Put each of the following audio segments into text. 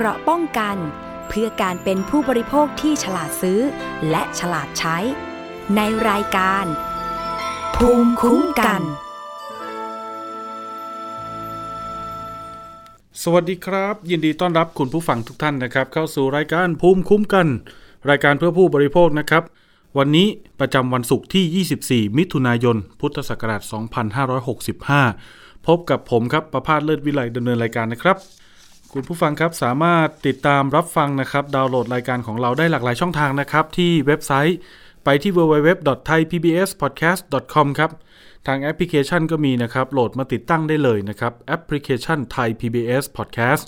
เกราะป้องกัน เพื่อการเป็นผู้บริโภคที่ฉลาดซื้อ และฉลาดใช้ ในรายการ ภูมิคุ้มกัน สวัสดีครับ ยินดีต้อนรับคุณผู้ฟังทุกท่านนะครับ เข้าสู่รายการภูมิคุ้มกัน รายการเพื่อผู้บริโภคนะครับ วันนี้ประจำวันศุกร์ที่ 24 มิถุนายน พุทธศักราช 2565 พบกับผมครับประพาสเลิศวิไลดำเนินรายการนะครับ คุณผู้ฟังครับสามารถติดตามรับฟังนะครับ ดาวน์โหลดรายการของเราได้หลากหลายช่องทางนะครับ ที่เว็บไซต์ไปที่ www.thaipbspodcast.com ครับ ทางแอปพลิเคชันก็มีนะครับ โหลดมาติดตั้งได้เลยนะครับ แอปพลิเคชัน Thai PBS Podcast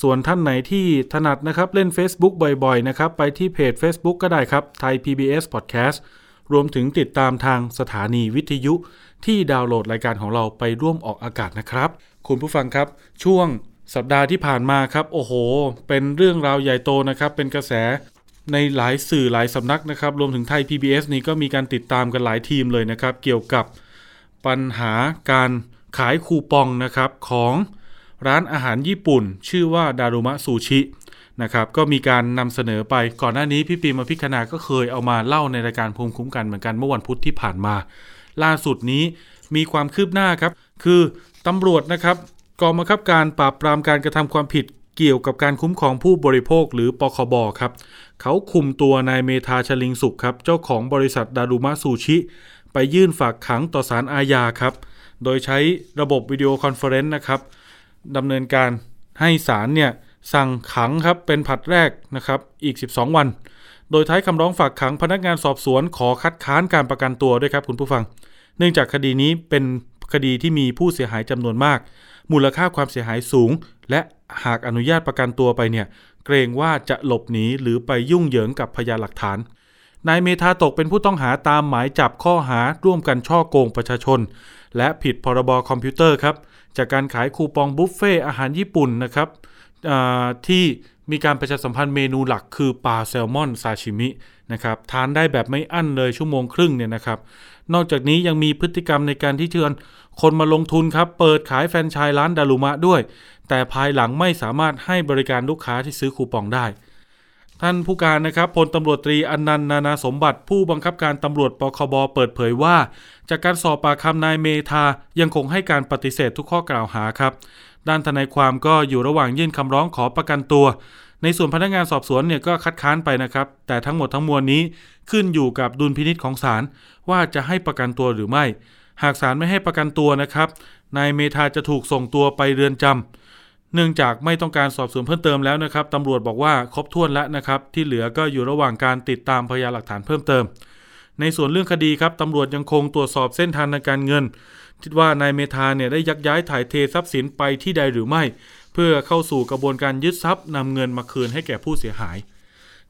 ส่วนท่านไหนที่ถนัดนะครับ เล่น Facebook บ่อยๆ นะครับ ไปที่เพจ Facebook ก็ได้ครับ Thai PBS Podcast รวมถึงติดตามทางสถานีวิทยุ ที่ดาวน์โหลดรายการของเราไปร่วมออกอากาศนะครับ คุณผู้ฟังครับ ช่วง สัปดาห์ที่ผ่านมาครับ โอ้โห เป็นเรื่องราวใหญ่โตนะครับ เป็นกระแสในหลายสื่อหลายสำนักนะครับ รวมถึงไทย PBS นี่ก็มีการติดตามกันหลายทีมเลยนะครับ เกี่ยวกับปัญหาการขายคูปองนะครับของร้านอาหารญี่ปุ่น ชื่อว่าดารุมะซูชินะครับ ก็มีการนำเสนอไปก่อนหน้านี้พี่ปีมาพิคณาก็เคยเอามาเล่าในรายการภูมิคุ้มกันเหมือนกันเมื่อวันพุธที่ผ่านมา ล่าสุดนี้มีความคืบหน้าครับ คือตำรวจนะครับ กองบังคับการปราบปรามการกระทำความผิดเกี่ยวกับการคุ้มครองผู้บริโภคหรือปคบครับ เขาคุมตัวนายเมธาชลิงสุขครับ เจ้าของบริษัทดารุมะซูชิ ไปยื่นฝากขังต่อศาลอาญาครับ โดยใช้ระบบ video conference นะครับดำเนินการให้ศาลเนี่ยสั่งขังครับเป็นผัดแรกนะครับอีก 12 วัน โดยท้ายคำร้องฝากขังพนักงานสอบสวนขอคัดค้านการประกันตัวด้วยครับคุณผู้ฟัง เนื่องจากคดีนี้เป็นคดีที่มีผู้เสียหายจำนวนมาก มูลค่าความเสียหายสูง และหากอนุญาตประกันตัวไปเนี่ย เกรงว่าจะหลบหนีหรือไปยุ่งเหยิงกับพยานหลักฐาน นายเมธาตกเป็นผู้ต้องหาตามหมายจับข้อหาร่วมกันช่อโกงประชาชน และผิดพรบคอมพิวเตอร์ครับ จากการขายคูปองบุฟเฟ่อาหารญี่ปุ่นนะครับที่มีการประชาสัมพันธ์เมนูหลักคือปลาแซลมอนซาชิมินะครับทานได้แบบไม่อั้นเลยชั่วโมงครึ่งเนี่ยนะครับ นอกจากนี้ยังมีพฤติกรรมในการที่เชิญคนมาลงทุนครับ เปิดขายแฟรนไชส์ร้านดารุมะด้วย แต่ภายหลังไม่สามารถให้บริการลูกค้าที่ซื้อคูปองได้ ท่านผู้การนะครับพลตำรวจตรีอนันต์นานาสมบัติ ผู้บังคับการตำรวจปคบเปิดเผยว่า จากการสอบปากคำนายเมธายังคงให้การปฏิเสธทุกข้อกล่าวหาครับ ด้านทนายความก็อยู่ระหว่างยื่นคำร้องขอประกันตัว ในส่วนพนักงานสอบสวนเนี่ยก็คัดค้านไปนะครับ แต่ทั้งหมดทั้งมวลนี้ขึ้นอยู่กับดุลพินิษของศาลว่าจะให้ประกันตัวหรือไม่ หากศาลไม่ให้ประกันตัวนะครับนายเมธาจะถูกส่งตัวไปเรือนจำเนื่องจากไม่ต้องการสอบสวนเพิ่มเติมแล้วนะครับตำรวจบอกว่าครบถ้วนแล้วนะครับ ที่เหลือก็อยู่ระหว่างการติดตามพยานหลักฐานเพิ่มเติม ในส่วนเรื่องคดีครับตำรวจยังคงตรวจสอบเส้นทางทางการเงินคิดว่านายเมธาเนี่ยได้ยักย้ายถ่ายเททรัพย์สินไปที่ใดหรือไม่ พื่อเข้าสู่กระบวนการยึดทรัพย์นำเงินมาคืนให้แก่ผู้เสียหาย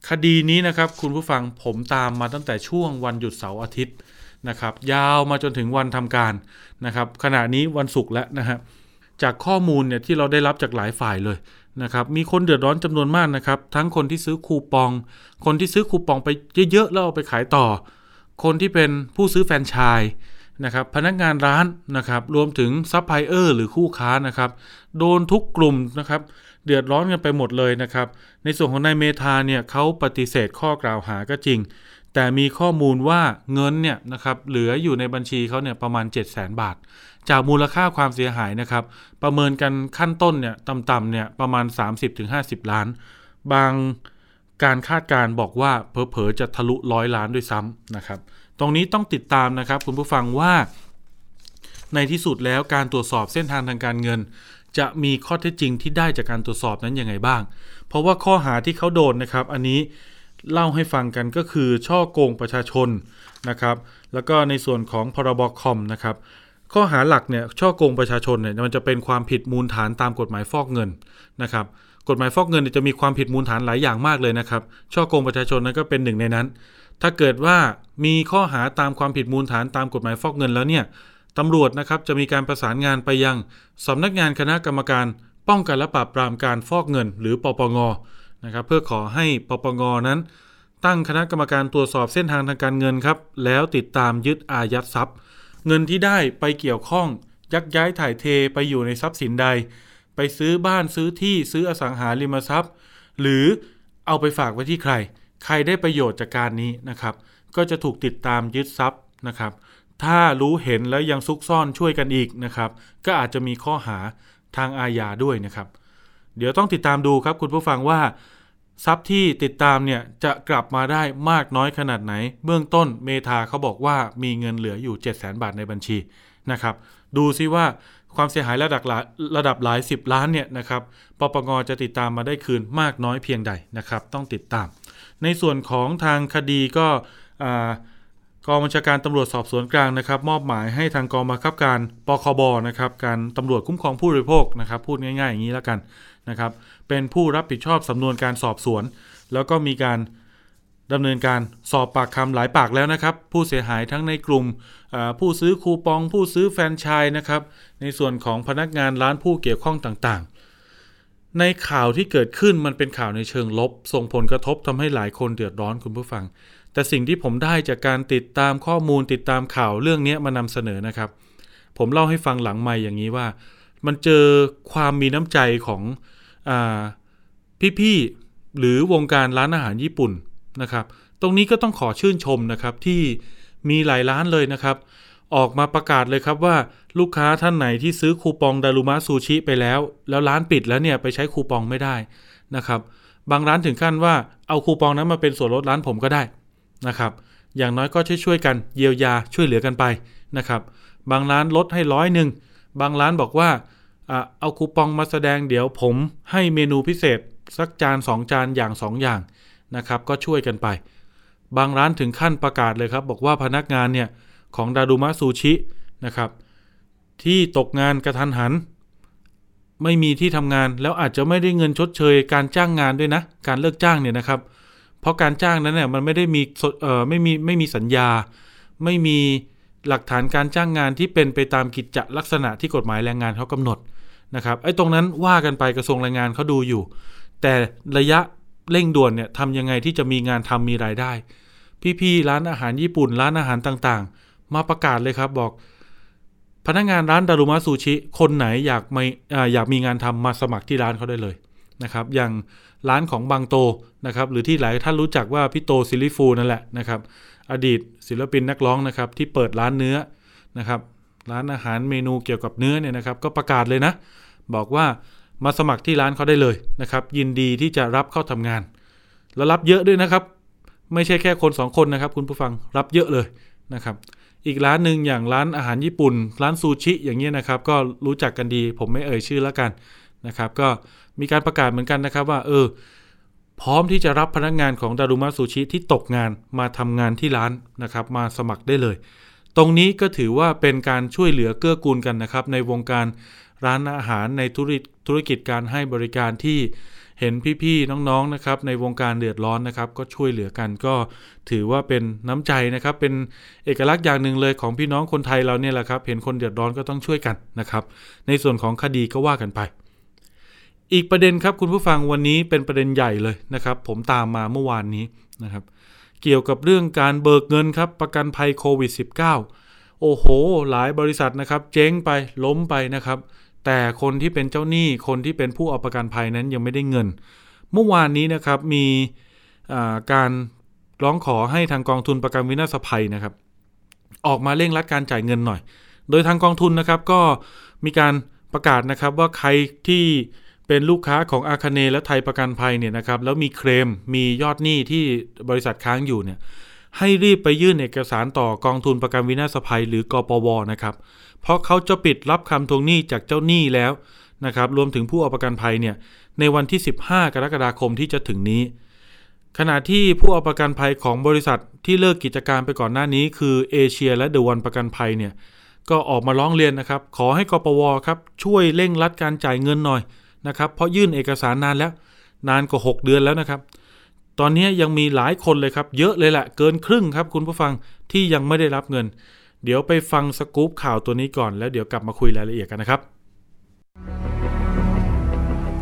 คดีนี้นะครับคุณผู้ฟังผมตามมาตั้งแต่ช่วงวันหยุดเสาร์อาทิตย์นะครับยาวมาจนถึงวันทำการนะครับขณะนี้วันศุกร์แล้วนะฮะจากข้อมูลเนี่ยที่เราได้รับจากหลายฝ่ายเลยนะครับมีคนเดือดร้อนจำนวนมากนะครับทั้งคนที่ซื้อคูปอง คนที่ซื้อคูปองไปเยอะๆแล้วเอาไปขายต่อ คนที่เป็นผู้ซื้อแฟรนไชส์ นะครับพนักงานร้านนะครับรวมถึงซัพพลายเออร์หรือคู่ค้านะครับโดนทุกกลุ่มนะครับเดือดร้อนกันไปหมดเลยนะครับในส่วนของนายเมธาเนี่ยเขาปฏิเสธข้อกล่าวหาก็จริง แต่มีข้อมูลว่าเงินเนี่ยนะครับเหลืออยู่ในบัญชีเขาเนี่ยประมาณ 7 0 0 0 0 0 บาท จากมูลค่าความเสียหายนะครับประเมินกันขั้นต้นเนี่ยต่ำๆเนี่ยประมาณ 30-50 ล้าน บางการคาดการบอกว่าเพอๆจะทะลุร้อยล้านด้วยซ้ำนะครับ ตรงนี้ต้องติดตามนะครับ คุณผู้ฟังว่า ในที่สุดแล้วการตรวจสอบเส้นทางทางการเงิน จะมีข้อเท็จจริงที่ได้จากการตรวจสอบนั้นยังไงบ้าง เพราะว่าข้อหาที่เขาโดนนะครับ อันนี้เล่าให้ฟังกันก็คือช่อโกงประชาชนนะครับ แล้วก็ในส่วนของพรบคอมนะครับ ข้อหาหลักเนี่ยช่อโกงประชาชนเนี่ยมันจะเป็นความผิดมูลฐานตามกฎหมายฟอกเงินนะครับกฎหมายฟอกเงินจะมีความผิดมูลฐานหลายอย่างมากเลยนะครับ ช่อโกงประชาชนนั้นก็เป็นหนึ่งในนั้น ถ้าเกิดว่ามีข้อหาตามความผิดมูลฐานตามกฎหมายฟอกเงินแล้วเนี่ยตำรวจนะครับจะมีการประสานงานไปยังสำนักงานคณะกรรมการ ป้องกันและปราบปรามการฟอกเงิน หรือปปงนะครับเพื่อขอให้ปปงนั้น ตั้งคณะกรรมการตรวจสอบเส้นทางทางการเงินครับแล้วติดตามยึดอายัดทรัพย์ เงินที่ได้ไปเกี่ยวข้อง ยักย้ายถ่ายเทไปอยู่ในทรัพย์สินใด ไปซื้อบ้านซื้อที่ซื้ออสังหาริมทรัพย์ หรือเอาไปฝากไว้ที่ใคร ใครได้ประโยชน์จากการนี้นะครับ ก็จะถูกติดตามยึดทรัพย์นะครับ ถ้ารู้เห็นแล้วยังซุกซ่อนช่วยกันอีกนะครับ ก็อาจจะมีข้อหาทางอาญาด้วยนะครับ เดี๋ยวต้องติดตามดูครับคุณผู้ฟังว่า ทรัพย์ที่ติดตามเนี่ยจะกลับมาได้มากน้อยขนาดไหน เบื้องต้นเมธาเขาบอกว่ามีเงินเหลืออยู่ 7 0 0 0 0 0บาทในบัญชีนะครับ ดูซิว่าความเสียหายระดับหลายระดับหลาย 10 ล้านเนี่ยนะครับปปงจะติดตามมาได้คืนมากน้อยเพียงใดนะครับ ต้องติดตาม ในส่วนของทางคดีก็กองบัญชาการตำรวจสอบสวนกลางนะครับ มอบหมายให้ทางกองบังคับการปคบนะครับการตำรวจคุ้มครองผู้บริโภคนะครับพูดง่ายๆอย่างนี้แล้วกันนะครับเป็นผู้รับผิดชอบสำนวนการสอบสวน แล้วก็มีการดำเนินการสอบปากคำหลายปากแล้วนะครับ ผู้เสียหายทั้งในกลุ่มผู้ซื้อคูปอง ผู้ซื้อแฟนชส์นะครับ ในส่วนของพนักงานร้านผู้เกี่ยวข้องต่างๆ ในข่าวที่เกิดขึ้นมันเป็นข่าวในเชิงลบ ส่งผลกระทบทำให้หลายคนเดือดร้อนคุณผู้ฟัง แต่สิ่งที่ผมได้จากการติดตามข้อมูลติดตามข่าวเรื่องนี้มานำเสนอนะครับ ผมเล่าให้ฟังหลังไม่อย่างนี้ว่า มันเจอความมีน้ำใจของอพี่ๆหรือวงการร้านอาหารญี่ปุ่นนะครับ ตรงนี้ก็ต้องขอชื่นชมนะครับที่มีหลายร้านเลยนะครับ ออกมาประกาศเลยครับว่า ลูกค้าท่านไหนที่ซื้อคูปองดารุมะซูชิไปแล้ว แล้วร้านปิดแล้วเนี่ยไปใช้คูปองไม่ได้นะครับ บางร้านถึงขั้นว่าเอาคูปองนั้นมาเป็นส่วนลดร้านผมก็ได้นะครับ อย่างน้อยก็ช่วยช่วยกันเยียวยาช่วยเหลือกันไปนะครับ บางร้านลดให้ร้อยหนึ่งบางร้านบอกว่าเอาคูปองมาแสดงเดี๋ยวผมให้เมนูพิเศษสักจาน 2 จานอย่าง 2 อย่างนะครับ ก็ช่วยกันไป บางร้านถึงขั้นประกาศเลยครับ บอกว่าพนักงานเนี่ย ของดารุมะซูชินะครับ ที่ตกงานกระทันหัน ไม่มีที่ทำงานแล้วอาจจะไม่ได้เงินชดเชย การจ้างงานด้วยนะ การเลิกจ้างเนี่ยนะครับ เพราะการจ้างนั้นเนี่ยมันไม่ได้มีเอ่อไม่มีไม่มีสัญญา ไม่มีหลักฐานการจ้างงานที่เป็นไปตามกิจจลักษณะที่กฎหมายแรงงานเขากำหนดนะครับไอ้ตรงนั้นว่ากันไปกระทรวงแรงงานเขาดูอยู่ แต่ระยะเร่งด่วนเนี่ยทำยังไงที่จะมีงานทำมีรายได้ พี่ๆร้านอาหารญี่ปุ่น ร้านอาหารต่างๆ มาประกาศเลยครับบอกพนักงานร้านดารุมะซูชิ คนไหนอยากไม่อยากมีงานทำมาสมัครที่ร้านเขาได้เลยนะครับ อย่างร้านของบางโตนะครับ หรือที่หลายท่านรู้จักว่าพี่โตซิลิฟูนั่นแหละนะครับ อดีตศิลปินนักร้องนะครับ ที่เปิดร้านเนื้อนะครับ ร้านอาหารเมนูเกี่ยวกับเนื้อเนี่ยนะครับ ก็ประกาศเลยนะ บอกว่ามาสมัครที่ร้านเขาได้เลยนะครับ ยินดีที่จะรับเข้าทำงาน แล้วรับเยอะด้วยนะครับ ไม่ใช่แค่คนสองคนนะครับ คุณผู้ฟังรับเยอะเลยนะครับ อีกร้านหนึ่งอย่างร้านอาหารญี่ปุ่น ร้านซูชิอย่างเงี้ยนะครับ ก็รู้จักกันดี ผมไม่เอ่ยชื่อแล้วกันนะครับ ก็มีการประกาศเหมือนกันนะครับว่า เออ พร้อมที่จะรับพนักงานของดารุมะซูชิที่ตกงานมาทำงานที่ร้านนะครับ มาสมัครได้เลย ตรงนี้ก็ถือว่าเป็นการช่วยเหลือเกื้อกูลกันนะครับ ในวงการร้านอาหารในธุรธุรกิจการให้บริการที่ เห็นพี่ๆน้องๆนะครับในวงการเดือดร้อนนะครับ ก็ช่วยเหลือกันก็ถือว่าเป็นน้ำใจนะครับ เป็นเอกลักษณ์อย่างหนึ่งเลยของพี่น้องคนไทยเราเนี่ยแหละครับ เห็นคนเดือดร้อนก็ต้องช่วยกันนะครับ ในส่วนของคดีก็ว่ากันไป อีกประเด็นครับคุณผู้ฟังวันนี้เป็นประเด็นใหญ่เลยนะครับ ผมตามมาเมื่อวานนี้นะครับ เกี่ยวกับเรื่องการเบิกเงินครับ ประกันภัยโควิด -19 โอ้โห หลายบริษัทนะครับ เจ๊งไปล้มไปนะครับ แต่คนที่เป็นเจ้าหนี้คนที่เป็นผู้เอาประกันภัยนั้นยังไม่ได้เงิน เมื่อวานนี้นะครับมีการร้องขอให้ทางกองทุนประกันวินาศภัยนะครับ ออกมาเร่งรัดการจ่ายเงินหน่อย โดยทางกองทุนนะครับก็มีการประกาศนะครับว่าใครที่เป็นลูกค้าของอาคาเนและไทยประกันภัยเนี่ยนะครับแล้วมีเคลมมียอดหนี้ที่บริษัทค้างอยู่เนี่ย ให้รีบไปยื่นเอกสารต่อกองทุนประกันวินาศภัยหรือกปวนะครับ เพราะเขาจะปิดรับคำทวงหนี้จากเจ้าหนี้แล้วนะครับ รวมถึงผู้เอาประกันภัยเนี่ยในวันที่ 15 กรกฎาคมที่จะถึงนี้ ขณะที่ผู้เอาประกันภัยของบริษัทที่เลิกกิจการไปก่อนหน้านี้ คือเอเชียและเดอะวันประกันภัยเนี่ยก็ออกมาร้องเรียนนะครับ ขอให้กปวครับช่วยเร่งรัดการจ่ายเงินหน่อยนะครับ เพราะยื่นเอกสารนานแล้ว นานกว่า 6 เดือนแล้วนะครับ ตอนนี้ยังมีหลายคนเลยครับ เยอะเลยแหละเกินครึ่งครับ คุณผู้ฟังที่ยังไม่ได้รับเงิน เดี๋ยวไปฟังสกู๊ปข่าวตัวนี้ก่อนแล้วเดี๋ยวกลับมาคุยรายละเอียดกันนะครับ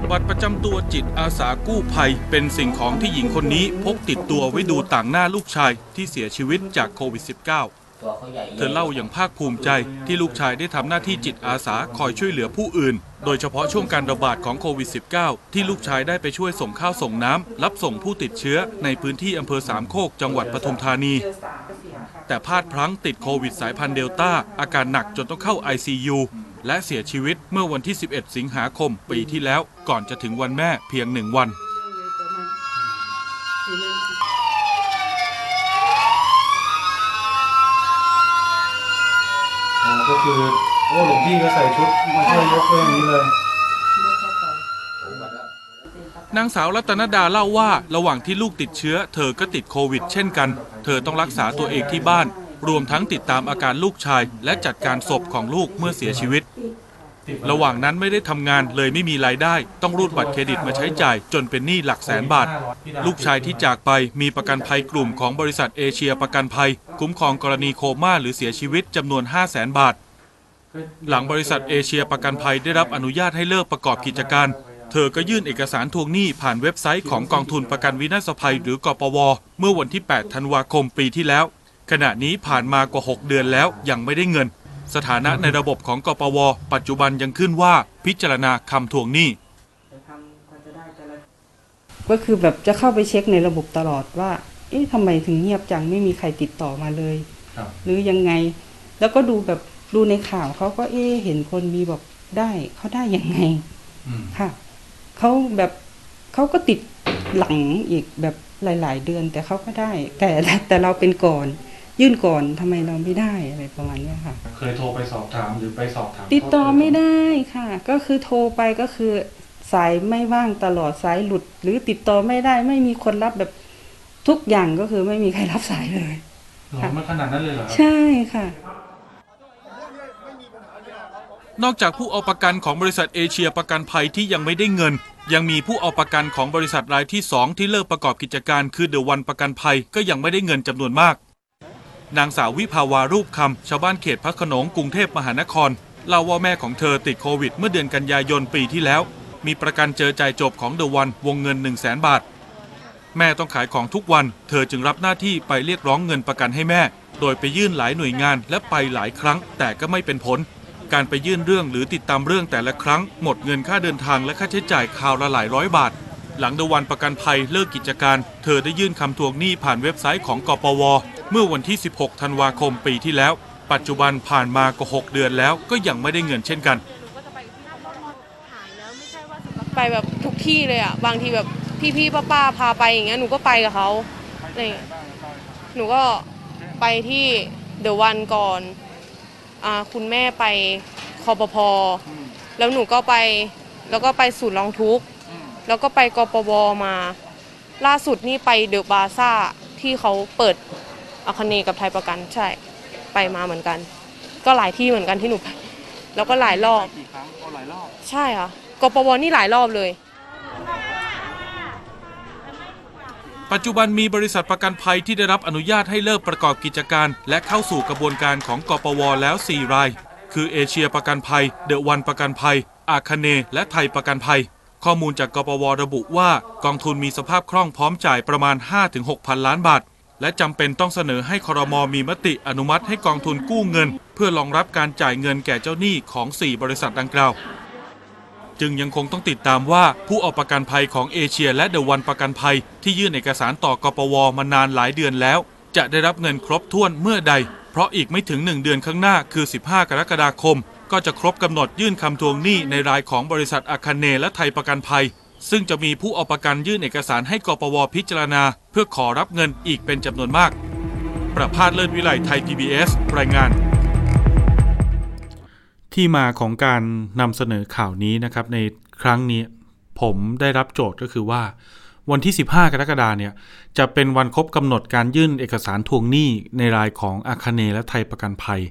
บัตรประจำตัวจิตอาสากู้ภัย เป็นสิ่งของที่หญิงคนนี้พกติดตัวไว้ดูต่างหน้าลูกชายที่เสียชีวิตจากโควิด -19 เธอเล่าอย่างภาคภูมิใจที่ลูกชายได้ทำหน้าที่จิตอาสาคอยช่วยเหลือผู้อื่น โดยเฉพาะช่วงการระบาดของโควิด -19 ที่ลูกชายได้ไปช่วยส่งข้าวส่งน้ำรับส่งผู้ติดเชื้อในพื้นที่อำเภอสามโคกจังหวัดปทุมธานี แต่พลาดพลั้งติดโควิดสายพันธุ์เดลต้า อาการหนักจนต้องเข้า ICU และเสียชีวิตเมื่อวันที่ 11 สิงหาคมปีที่แล้วก่อนจะถึงวันแม่เพียงหนึ่งวัน ก็คือโอ้หลวงพี่ก็ใส่ชุดมาช่วยยกเรื่องนี้เลย นางสาวรัตนดาเล่าว่าระหว่างที่ลูกติดเชื้อ เธอก็ติดโควิด เช่นกัน เธอต้องรักษาตัวเองที่บ้าน รวมทั้งติดตามอาการลูกชาย และจัดการศพของลูกเมื่อเสียชีวิต ระหว่างนั้นไม่ได้ทำงานเลยไม่มีรายได้ ต้องรูดบัตรเครดิตมาใช้จ่าย จนเป็นหนี้หลักแสนบาท ลูกชายที่จากไปมีประกันภัยกลุ่มของบริษัทเอเชียประกันภัย คุ้มครองกรณีโคม่าหรือเสียชีวิตจำนวน 5 0 0แสนบาท หลังบริษัทเอเชียประกันภัยได้รับอนุญาตให้เลิกประกอบกิจการ เธอก็ยื่นเอกสารทวงหนี้ผ่านเว็บไซต์ของกองทุนประกันวินาศภัย หรือกปว เมื่อวันที่ 8 ธันวาคมปีที่แล้ว ขณะนี้ผ่านมากว่า 6 เดือนแล้วยังไม่ได้เงิน สถานะในระบบของกปว ปัจจุบันยังขึ้นว่าพิจารณาคำทวงหนี้ ก็คือแบบจะเข้าไปเช็คในระบบตลอดว่า เอ๊ะทำไมถึงเงียบจังไม่มีใครติดต่อมาเลยครับหรือยังไง แล้วก็ดูแบบดูในข่าวเขาก็เอ๊ะเห็นคนมีแบบได้เขาได้ยังไงอืมค่ะเขาแบบเขาก็ติดหลังอีกแบบหลาย ๆ เดือนแต่เขาก็ได้ แต่แต่เราเป็นก่อน ยื่นก่อนทำไมเราไม่ได้อะไรประมาณเนี้ยค่ะ เคยโทรไปสอบถามหรือไปสอบถาม ติดต่อไม่ได้ค่ะ ก็คือโทรไปก็คือสายไม่ว่างตลอดสายหลุด หรือติดต่อไม่ได้ไม่มีคนรับแบบทุกอย่างก็คือไม่มีใครรับสายเลยโอ้มันขนาดนั้นเลยเหรอครับใช่ค่ะ นอกจากผู้เอาประกันของบริษัทเอเชียประกันภัยที่ยังไม่ได้เงิน ยังมีผู้เอาประกันของบริษัทรายที่ 2 ที่เลิกประกอบกิจการคือเดอะวันประกันภัยก็ยังไม่ได้เงินจำนวนมาก นางสาววิภาวารูปคำชาวบ้านเขตพระขนงกรุงเทพมหานครเล่าว่าแม่ของเธอติดโควิด เมื่อเดือนกันยายนปีที่แล้ว มีประกันเจอจ่ายจบของเดอะวันวงเงิน 1 0 0 0 0แสนบาท แม่ต้องขายของทุกวัน เธอจึงรับหน้าที่ไปเรียกร้องเงินประกันให้แม่ โดยไปยื่นหลายหน่วยงานและไปหลายครั้ง แต่ก็ไม่เป็นผล การไปยื่นเรื่องหรือติดตามเรื่องแต่ละครั้ง หมดเงินค่าเดินทางและค่าใช้จ่ายคราวละหลายร้อยบาท หลังเดอะวันประกันภัยเลิกกิจการ เธอได้ยื่นคำทวงหนี้ผ่านเว็บไซต์ของกปว เมื่อวันที่ 16 ธันวาคมปีที่แล้ว ปัจจุบันผ่านมากว่า6เดือนแล้วก็ยังไม่ได้เงินเช่นกัน ไปแบบทุกที่เลยอะ บางทีแบบพี่ๆป้าๆพาไปอย่างเงี้ยหนูก็ไปกับเขาอะไรอย่างเงี้ยหนูก็ไปที่เดอะวันก่อนอาคุณแม่ไปคอปพอแล้วหนูก็ไปแล้วก็ไปศูนย์ร้องทุกข์แล้วก็ไปกปวมา ล่าสุดนี่ไปเดอะบาซ่าที่เขาเปิด อาคเนย์กับไทยประกันใช่ ไปมาเหมือนกัน ก็หลายที่เหมือนกันที่หนูไปแล้วก็หลายรอบ ใช่ค่ะกปวนี่หลายรอบเลย ปัจจุบันมีบริษัทประกันภัยที่ได้รับอนุญาตให้เลิกประกอบกิจการ และเข้าสู่กระบวนการของกปวแล้ว 4 ราย คือเอเชียประกันภัย เดอะวันประกันภัย อาคเนย์และไทยประกันภัย ข้อมูลจากกปวระบุว่ากองทุนมีสภาพคล่องพร้อมจ่ายประมาณ 5-6พันล้านบาท และจำเป็นต้องเสนอให้ครมมีมติอนุมัติให้กองทุนกู้เงิน เพื่อรองรับการจ่ายเงินแก่เจ้าหนี้ของ 4 บริษัทดังกล่าว จึงยังคงต้องติดตามว่าผู้เอาประกันภัยของเอเชีย และเดอะวันประกันภัย ที่ยื่นเอกสารต่อกปวมานานหลายเดือนแล้ว จะได้รับเงินครบถ้วนเมื่อใด เพราะอีกไม่ถึง 1 เดือนข้างหน้าคือ 15 กรกฎาคม ก็จะครบกำหนดยื่นคำทวงหนี้ในรายของบริษัทอาคาเนและไทยประกันภัย ซึ่งจะมีผู้เอาประกันยื่นเอกสารให้กปวพิจารณา เพื่อขอรับเงินอีกเป็นจำนวนมาก ประพาสเลิศวิไลไทย PBS รายงานที่มาของการนำเสนอข่าวนี้นะครับ ในครั้งนี้ผมได้รับโจทย์ก็คือว่า วันที่ 15 กรกฎาเนี่ยจะเป็นวันครบกำหนดการยื่นเอกสารทวงหนี้ในรายของอาคาเนและไทยประกันภัย